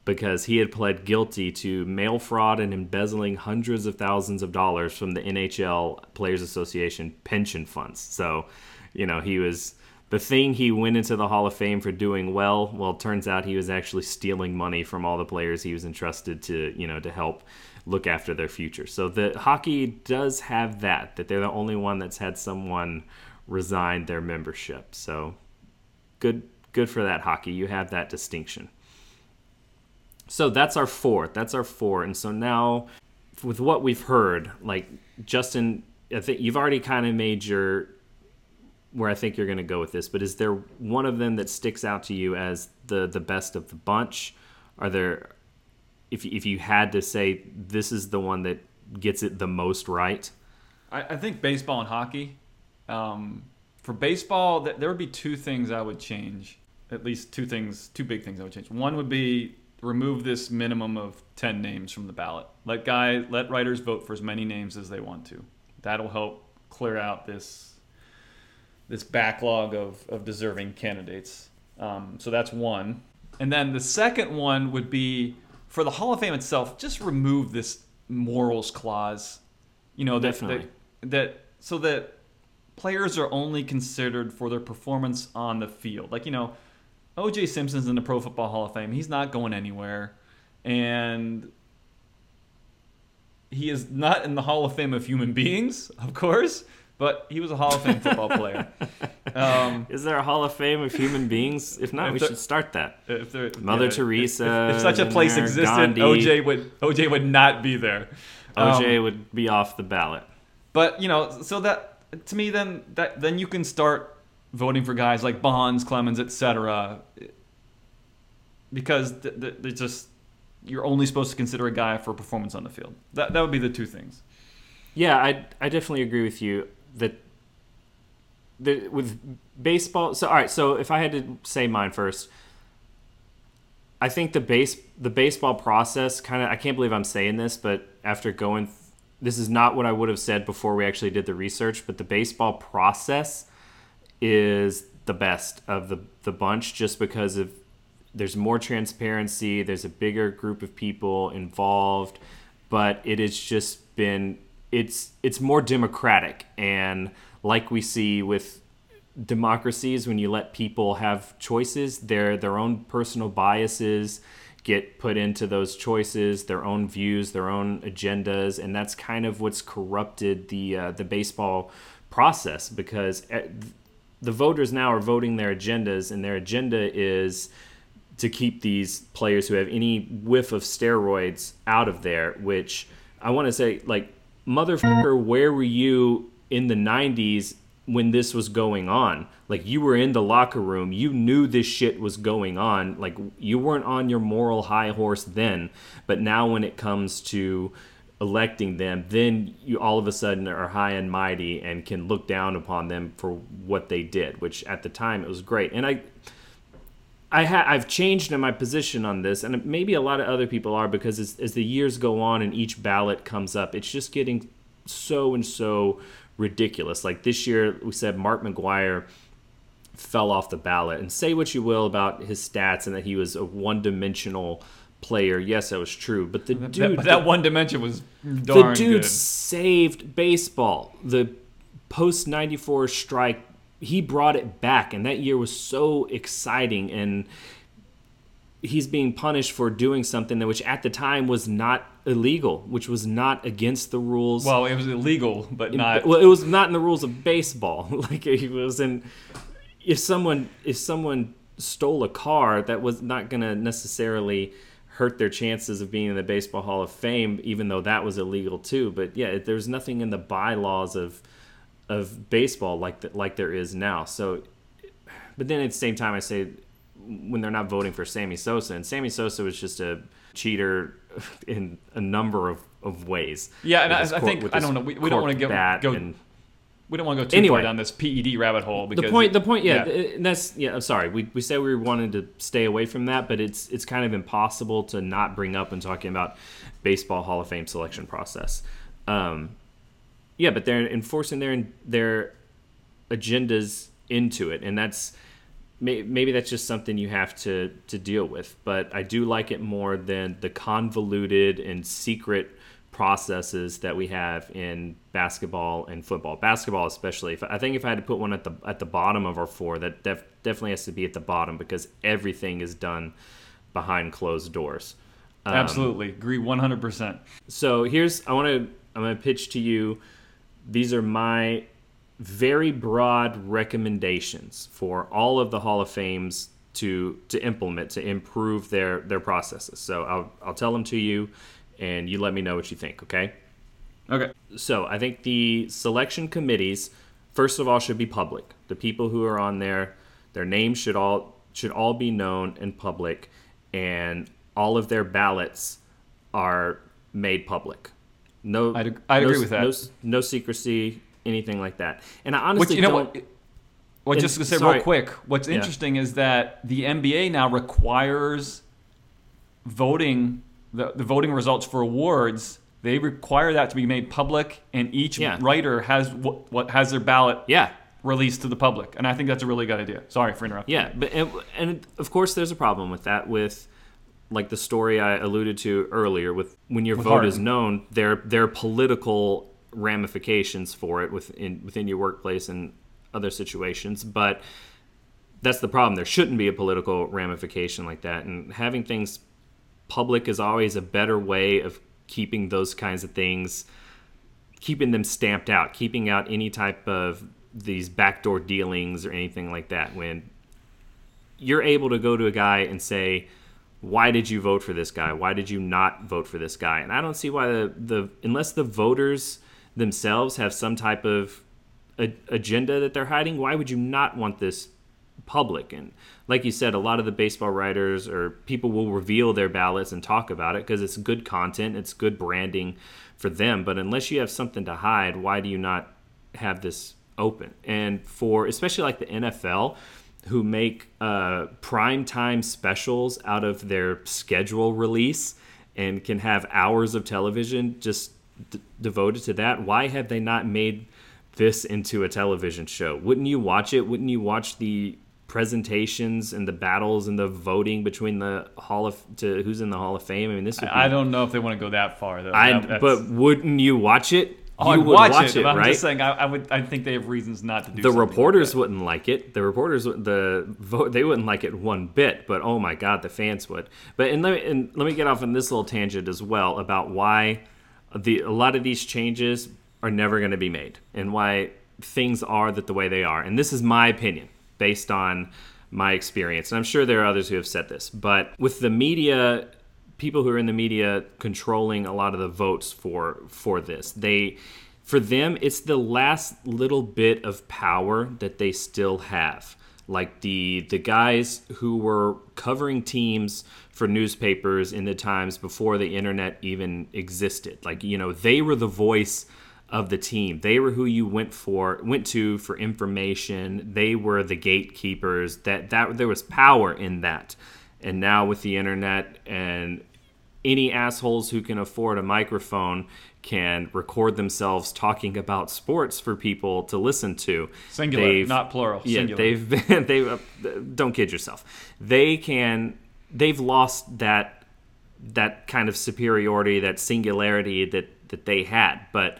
because he had pled guilty to mail fraud and embezzling hundreds of thousands of dollars from the NHL Players Association pension funds. So, you know, he was the thing he went into the Hall of Fame for doing well. Well, turns out he was actually stealing money from all the players he was entrusted to, you know, to help look after their future. So the hockey does have that that they're the only one that's had someone resign their membership. So good good for that hockey. You have that distinction. So that's our four. That's our four. And so now with what we've heard, like Justin, I think you've already kind of made your where I think you're going to go with this. But is there one of them that sticks out to you as the the best of the bunch? Are there, if if you had to say this is the one that gets it the most right? I, I think baseball and hockey. Um, for baseball, th- there would be two things I would change. At least two things, two big things I would change. One would be remove this minimum of 10 names from the ballot. Let guy let writers vote for as many names as they want to. That'll help clear out this this backlog of, of deserving candidates. Um, so that's one. And then the second one would be for the Hall of Fame itself, just remove this morals clause. You know, that, Definitely. that, that so that players are only considered for their performance on the field. Like, you know, OJ Simpson's in the Pro Football Hall of Fame. He's not going anywhere. And he is not in the Hall of Fame of human beings, of course, but he was a Hall of Fame football player. Um, Is there a Hall of Fame of human beings? If not, If we should start that. if there, Mother yeah, Teresa If, if such a place there, existed, Gandhi. OJ would OJ would not be there. OJ Um, would be off the ballot. But you know, so that to me, then that then you can start voting for guys like Bonds, Clemens, etc. Because th- th- they just you're only supposed to consider a guy for performance on the field. That that would be the two things. Yeah, I I definitely agree with you that the, with baseball. So all right, so if I had to say mine first, I think the base the baseball process kind of I can't believe I'm saying this, but after going, this is not what I would have said before we actually did the research. But the baseball process is the best of the the bunch, just because of there's more transparency, there's a bigger group of people involved, but it has just been it's it's more democratic and like we see with democracies when you let people have choices their their own personal biases get put into those choices their own views their own agendas and that's kind of what's corrupted the uh, the baseball process because eh, the voters now are voting their agendas and their agenda is to keep these players who have any whiff of steroids out of there, which I want to say, like, motherfucker, where were you in the 90s when this was going on? Like, you were in the locker room, you knew this shit was going on. Like, you weren't on your moral high horse then, but now when it comes to electing them, then you all of a sudden are high and mighty and can look down upon them for what they did, which at the time it was great. And I, I ha- I've changed in my position on this, and maybe a lot of other people are because as, as the years go on and each ballot comes up, it's just getting so and so ridiculous. Like this year, we said Mark McGwire fell off the ballot, and say what you will about his stats and that he was a one-dimensional player. Yes, that was true, but the That, dude, that one dimension was the dude good. saved baseball. The post 94 strike, he brought it back. And that year was so exciting. And he's being punished for doing something that, which at the time was not illegal, which was not against the rules. Well, it was illegal, but not. well, it was not in the rules of baseball. like it was in. If someone if someone stole a car, that was not going to necessarily hurt their chances of being in the Baseball Hall of Fame, even though that was illegal too. But yeah, there's nothing in the bylaws of of baseball like that like there is now. So, but then at the same time, I say when they're not voting for Sammy Sosa, and Sammy Sosa was just a cheater in a number of, of ways. Yeah, and I- I cor- think- I don't know, we- we don't wanna go- bat go and- we don't want to go too Anyway. far down this PED rabbit hole because the point the point yeah, th- that's yeah i'm sorry we, we said we wanted to stay away from that but it's it's kind of impossible to not bring up when talking about baseball hall of fame selection process um yeah but they're enforcing their their agendas into it and that's maybe that's just something you have to to deal with but i do like it more than the convoluted and secret processes that we have in basketball and football. Basketball, especially. If, I think if I had to put one at the at the bottom of our four, that def, definitely has to be at the bottom because everything is done behind closed doors. Um, absolutely agree 100%. So here's I want to I'm going to pitch to you. These are my very broad recommendations for all of the Hall of Fames to to implement to improve their their processes. So I'll I'll tell them to you, and you let me know what you think, okay? Okay. So I think the selection committees, first of all, should be public. The people who are on there, their names should all should all be known in public, and all of their ballots are made public. No, I'd I'd no, agree with that. No, no secrecy, anything like that. And I honestly Which you know don't. what? Well, And- just to say sorry. real quick, what's Yeah. interesting is that the NBA now requires voting the, the voting results for awards. They require that to be made public, and each Yeah. writer has what, what has their ballot Yeah, released to the public. And I think that's a really good idea. Sorry for interrupting. Yeah, but and, and of course there's a problem with that with like the story I alluded to earlier with when your With vote is known, their there are political ramifications for it within within your workplace and other situations, but that's the problem. There shouldn't be a political ramification like that, and having things public is always a better way of keeping those kinds of things keeping them stamped out, keeping out any type of these backdoor dealings or anything like that. When you're able to go to a guy and say, "Why did you vote for this guy? Why did you not vote for this guy?" And I don't see why the, the unless the voters themselves have some type of a, agenda that they're hiding, why would you not want this public? And like you said, a lot of the baseball writers or people will reveal their ballots and talk about it because it's good content, it's good branding for them. But unless you have something to hide, why do you not have this open? And for especially like the NFL, who make uh, prime time specials out of their schedule release and can have hours of television just d- devoted to that. Why have they not made this into a television show? Wouldn't you watch it? Wouldn't you watch the presentations and the battles and the voting between the Hall of to who's in the Hall of Fame? I mean, this would be, I don't know if they want to go that far though. I, That- but wouldn't you watch it? Oh, you I'd would watch, it. but I'm right? just saying, I, I would. I think they have reasons not to do. the like reporters that. wouldn't like it. The reporters, would- the vote, they wouldn't like it one bit. But oh my god, the fans would. But and let me and let me get off on this little tangent as well about why the a lot of these changes are never going to be made and why things are that the way they are. And this is my opinion based on my experience. And I'm sure there are others who have said this, but with the media people who are in the media controlling a lot of the votes for for this. They for them it's the last little bit of power that they still have. Like the the guys who were covering teams for newspapers in the times before the internet even existed. Like you know, they were the voice of the team. They were who you went for went to for information. They were the gatekeepers. That that there was power in that. And now with the internet and any assholes who can afford a microphone can record themselves talking about sports for people to listen to. Singular, They've- not plural. Yeah, Singular. they've been, they uh, don't kid yourself. They can they've lost that that kind of superiority, that singularity that that they had. But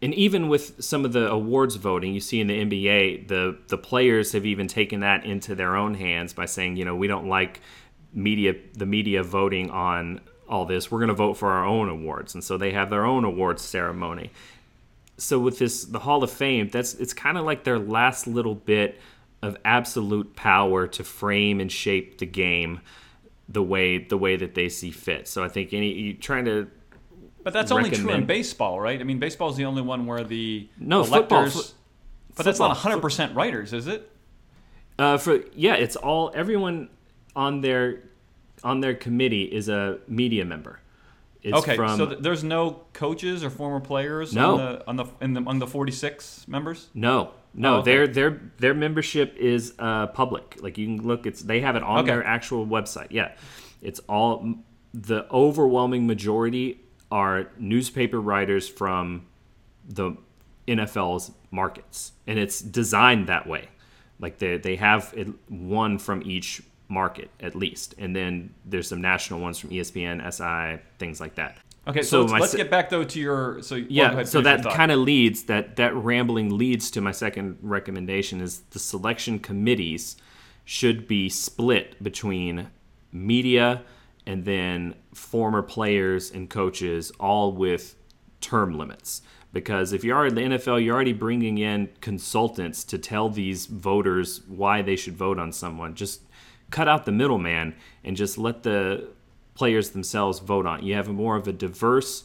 and even with some of the awards voting you see in the NBA, the the players have even taken that into their own hands by saying, you know, we don't like media the media voting on all this. We're going to vote for our own awards, and so they have their own awards ceremony. So with this, the Hall of Fame, that's it's kind of like their last little bit of absolute power to frame and shape the game the way the way that they see fit. So I think any you trying to But that's only true in baseball, right? I mean, baseball is the only one where the No, football- electors. fo- but that's not 100% writers, is it? Uh, for yeah, it's all everyone on their on their committee is a media member. It's okay, from so th- there's no coaches or former players No. on the on the in the among the 46 members. no, no, Oh, okay. their their their membership is uh, public. Like you can look, it's they have it on Okay. their actual website. Yeah, it's all the overwhelming majority are newspaper writers from the NFL's markets, and it's designed that way. Like they they have one from each market at least, and then there's some national ones from ESPN, SI, things like that. Okay, so, So let's, my let's se- get back though to your so Yeah, so that kind of leads that that rambling leads to my second recommendation is the selection committees should be split between media and then former players and coaches all with term limits. Because if you are in the NFL you're already bringing in consultants to tell these voters why they should vote on someone. Just cut out the middleman and just let the players themselves vote on. You have more of a diverse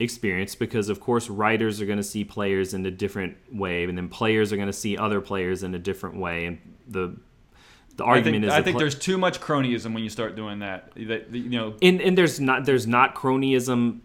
experience because of course writers are going to see players in a different way and then players are going to see other players in a different way and the the argument I think, is I think pla- there's too much cronyism when you start doing that. That you know, and, and there's not there's not cronyism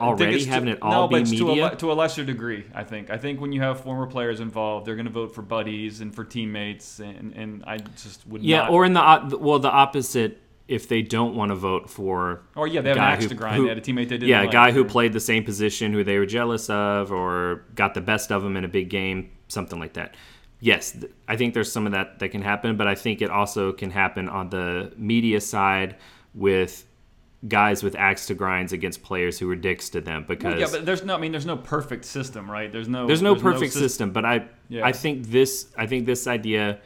already to- having it no, all but be it's to a, media to a lesser degree. I think. I think when you have former players involved, they're going to vote for buddies and for teammates, and, and I just would not yeah not. or in the well the opposite if they don't want to vote for or yeah, they have an axe who- to grind. who- they had a teammate they didn't. yeah, a like, guy who or- played the same position who they were jealous of or got the best of them in a big game, something like that. Yes, th- I think there's some of that that can happen, but I think it also can happen on the media side with guys with axe to grinds against players who are dicks to them because Well, yeah, but there's no. I mean, there's no perfect system, right? There's no. there's no perfect sys- system, but I Yeah. I think this I think this idea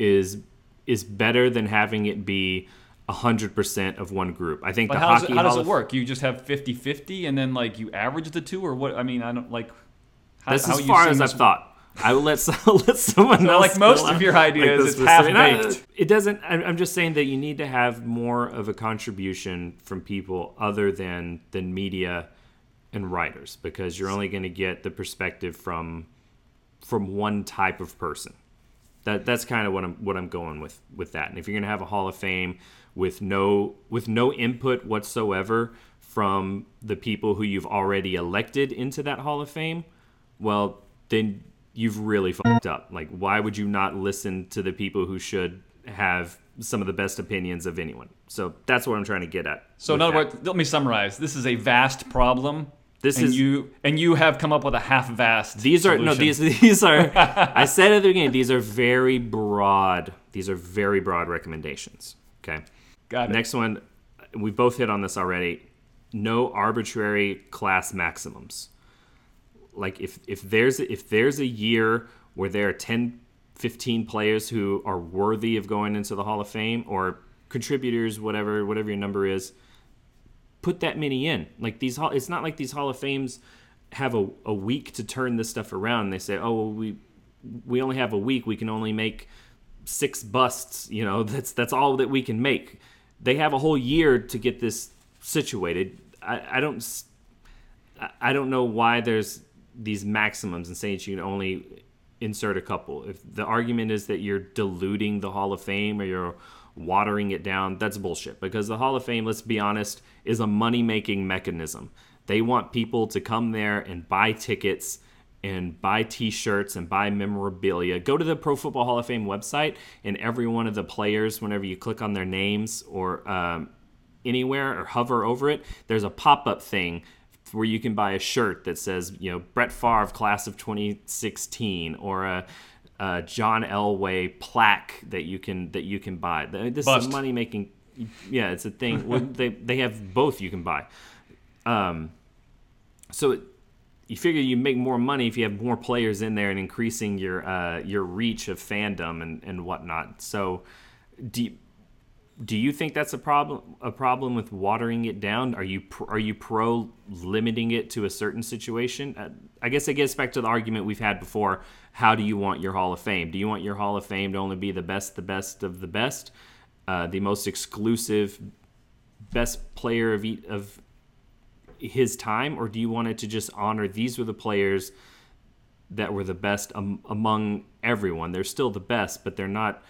is is better than having it be hundred percent of one group. I think But the how does, hockey it, how does it work? You just have 50-50 and then like you average the two, or what? I mean, I don't like. How, That's how as far as I've thought. I will let some, let someone So, else. like most of your ideas, the it's half-baked. It doesn't. I'm I'm just saying that you need to have more of a contribution from people other than than media and writers because you're only going to get the perspective from from one type of person. That that's kind of what I'm what I'm going with with that. And if you're going to have a Hall of Fame with no with no input whatsoever from the people who you've already elected into that Hall of Fame, well, then you've really fucked up. Like, why would you not listen to the people who should have some of the best opinions of anyone? So that's what I'm trying to get at. So in other words, let me summarize. This is a vast problem. This and is- you and you have come up with a half-vast. These are no these these are I said at the beginning these are very broad these are very broad recommendations. Okay. Got it. Next one we both hit on this already. No arbitrary class maximums. Like if if there's if there's a year where there are 10 15 players who are worthy of going into the Hall of Fame or contributors whatever whatever your number is put that many in. Like these, hall- it's not like these Hall of Fames have a, a week to turn this stuff around. They say, oh, well, we we only have a week. We can only make six busts. You know, that's that's all that we can make. They have a whole year to get this situated. I, I don't I don't know why there's these maximums and saying you can only insert a couple. If the argument is that you're diluting the Hall of Fame or you're watering it down, that's bullshit. Because the Hall of Fame, let's be honest, is a money making mechanism. They want people to come there and buy tickets and buy t-shirts and buy memorabilia. Go to the Pro Football Hall of Fame website and every one of the players, whenever you click on their names or um, anywhere or hover over it, there's a pop-up thing where you can buy a shirt that says, you know, Brett Favre class of 2016 or a, John Elway plaque that you can that you can buy. This is Bust. a money making. Yeah, it's a thing. well, they they have both you can buy. Um, so it, you figure you make more money if you have more players in there and increasing your uh, your reach of fandom and, and whatnot. So do you, do you think that's a problem a problem with watering it down? Are you pr- are you pro limiting it to a certain situation? Uh, I guess it gets back to the argument we've had before. How do you want your Hall of Fame? Do you want your Hall of Fame to only be the best, the best of the best, uh, the most exclusive, best player of each, of his time, or do you want it to just honor these were the players that were the best um, among everyone? They're still the best, but they're not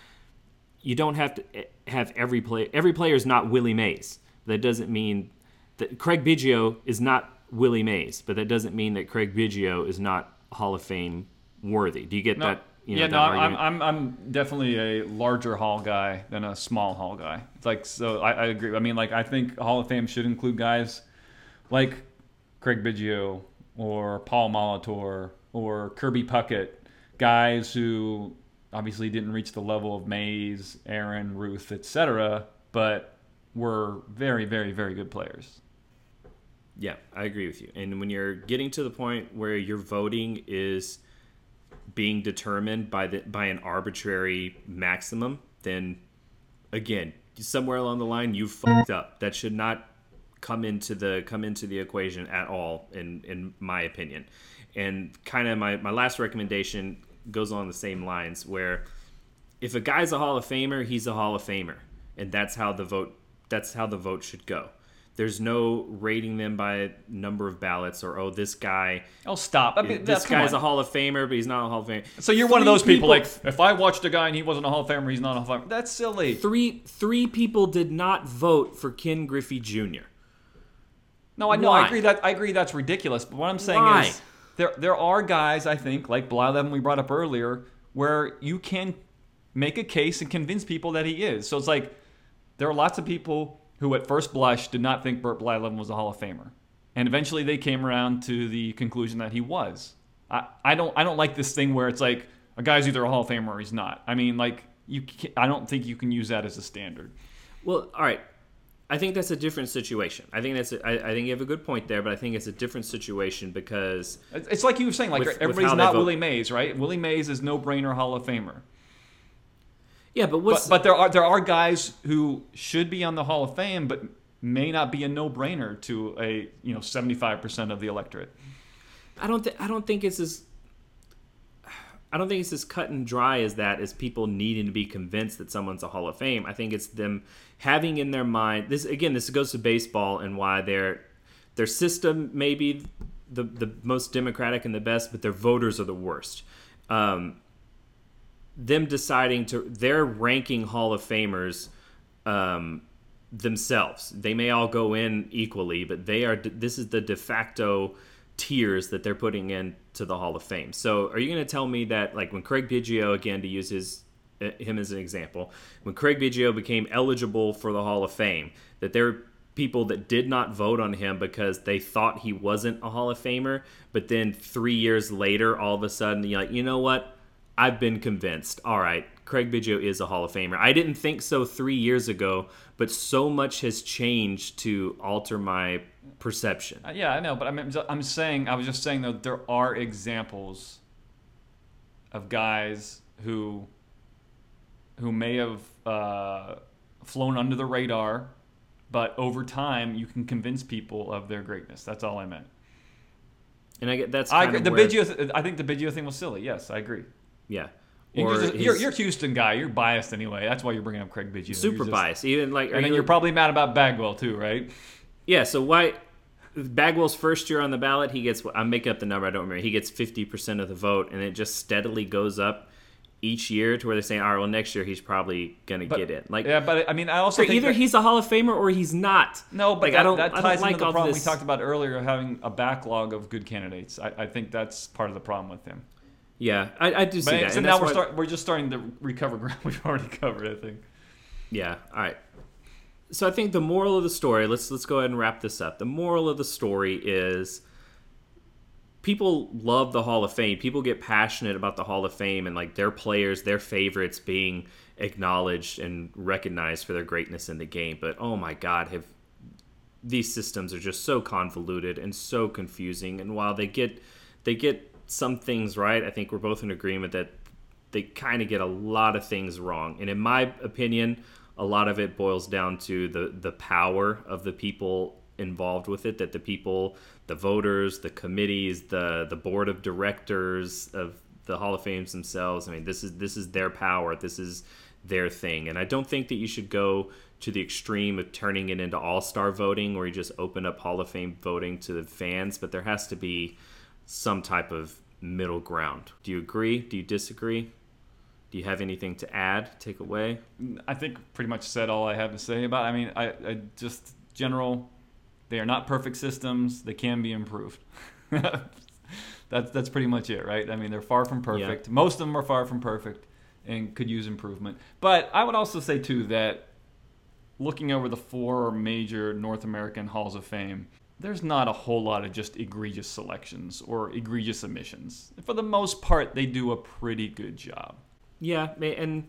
you don't have to eh, have every player. Every player is not Willie Mays. That doesn't mean that Craig Biggio is not Willie Mays, but that doesn't mean that Craig Biggio is not Hall of Fame worthy. Do you get No, that? You know, yeah, no, I'm. I'm, I'm definitely a larger hall guy than a small hall guy. It's like, so I, I agree. I mean, like, I think Hall of Fame should include guys like Craig Biggio or Paul Molitor or Kirby Puckett, guys who obviously didn't reach the level of Mays, Aaron, Ruth, etc., but were very, very, very good players. Yeah, I agree with you. And when you're getting to the point where your voting is being determined by the by an arbitrary maximum, then again, somewhere along the line you fucked up. That should not come into the come into the equation at all in in my opinion. And kind of my my last recommendation goes along the same lines where if a guy's a Hall of Famer, he's a Hall of Famer. And that's how the vote that's how the vote should go. There's no rating them by number of ballots or oh this guy Oh, stop! I mean, this guy's on. a Hall of Famer but he's not a Hall of Famer. So you're one of Three those people, like if I watched a guy and he wasn't a Hall of Famer, he's not a Hall of Famer. That's silly. three three people did not vote for Ken Griffey Jr. No, I know. Why? I agree that I agree that's ridiculous. But what I'm saying Why? is there there are guys I think like Blyleven we brought up earlier where you can make a case and convince people that he is. So it's like there are lots of people who at first blush did not think Bert Blyleven was a Hall of Famer, and eventually they came around to the conclusion that he was. I, I don't I don't like this thing where it's like a guy's either a Hall of Famer or he's not. I mean like you I don't think you can use that as a standard. Well, all right. I think that's a different situation. I think that's a, I, I think you have a good point there, but I think it's a different situation because It's like you were saying, like With- with everybody's they not. Willie Mays, right? Willie Mays is no brainer Hall of Famer. yeah, but what's But, but there are there are guys who should be on the Hall of Fame, but may not be a no brainer to a you know seventy five percent of the electorate. I don't th- I don't think it's as I don't think it's as cut and dry as that as people needing to be convinced that someone's a Hall of Fame. I think it's them having in their mind this again this goes to baseball and why their their system may be the the most democratic and the best, but their voters are the worst. Um, them deciding to they're ranking Hall of Famers um, themselves. They may all go in equally, but they are. This is the de facto tiers that they're putting into the Hall of Fame. So, are you going to tell me that, like, when Craig Biggio, again, to use his him as an example, when Craig Biggio became eligible for the Hall of Fame, that there were people that did not vote on him because they thought he wasn't a Hall of Famer, but then three years later, all of a sudden, you're like, you know what? I've been convinced. All right, Craig Biggio is a Hall of Famer. I didn't think so three years ago, but so much has changed to alter my perception. Uh, yeah, I know, but I'm I'm saying I was just saying that there are examples of guys who who may have uh, flown under the radar, but over time you can convince people of their greatness. That's all I meant. And I get that's I agree. The Biggio, I think the Biggio thing was silly. Yes, I agree. yeah. You're, just, you're, you're a Houston guy. You're biased anyway. That's why you're bringing up Craig Biggio. Super just- biased. Even like, And then you- you're probably mad about Bagwell too, right? yeah. So why? Bagwell's first year on the ballot, he gets. I'm making up the number. I don't remember. He gets 50 percent of the vote, and it just steadily goes up each year to where they're saying, all right, well, next year he's probably gonna But- get it. Like, Yeah, but I mean, I also think either that- he's a Hall of Famer or he's not. No, but like, that, I don't. that I don't like into the all problem this. we talked about earlier, having a backlog of good candidates. I, I think that's part of the problem with him. Yeah, I, I do see But, that. so and now we're start, we're just starting to recover ground we've already covered. I think. Yeah. All right. So I think the moral of the story. Let's let's go ahead and wrap this up. The moral of the story is people love the Hall of Fame. People get passionate about the Hall of Fame and like their players, their favorites being acknowledged and recognized for their greatness in the game. But oh my God, have these systems are just so convoluted and so confusing. And while they get they get some things right, I think we're both in agreement that they kind of get a lot of things wrong. And in my opinion, a lot of it boils down to the the power of the people involved with it that the people the voters the committees the the board of directors of the hall of fames themselves i mean this is this is their power this is their thing and i don't think that you should go to the extreme of turning it into all-star voting where you just open up hall of fame voting to the fans but there has to be some type of middle ground do you agree do you disagree do you have anything to add take away I think pretty much said all I have to say about. It. I mean, I, I just general. They are not perfect systems. They can be improved. that's that's pretty much it, right? I mean, they're far from perfect. Most of them are far from perfect, and could use improvement. But I would also say too that looking over the four major North American halls of fame, there's not a whole lot of just egregious selections or egregious omissions. For the most part, they do a pretty good job. Yeah, and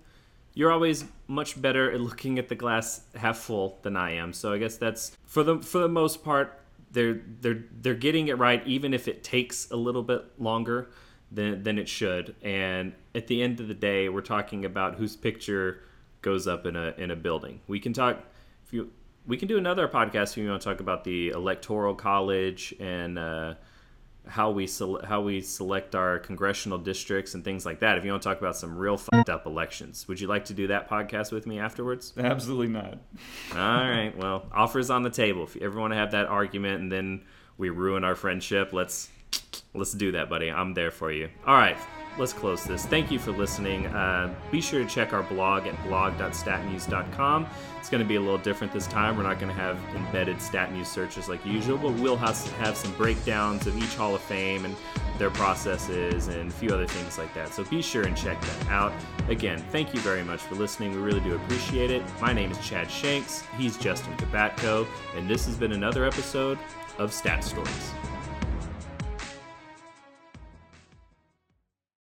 you're always much better at looking at the glass half full than I am. So I guess that's for the for the most part they're they're they're getting it right even if it takes a little bit longer than than it should. And at the end of the day, we're talking about whose picture goes up in a in a building. We can talk if you we can do another podcast if you want to talk about the electoral college and uh, how we sele- how we select our congressional districts and things like that. If you want to talk about some real fucked up elections, would you like to do that podcast with me afterwards? Absolutely not. All right. Well, offers on the table. If you ever want to have that argument and then we ruin our friendship, let's let's do that, buddy. I'm there for you. All right. Let's close this. Thank you for listening. Uh, be sure to check our blog at blog.statnews.com. It's going to be a little different this time. We're not going to have embedded stat news searches like usual, but we'll have, have some breakdowns of each Hall of Fame and their processes and a few other things like that. So be sure and check that out. Again, thank you very much for listening. We really do appreciate it. My name is Chad Shanks. He's Justin Kubatko, and this has been another episode of Stat Stories.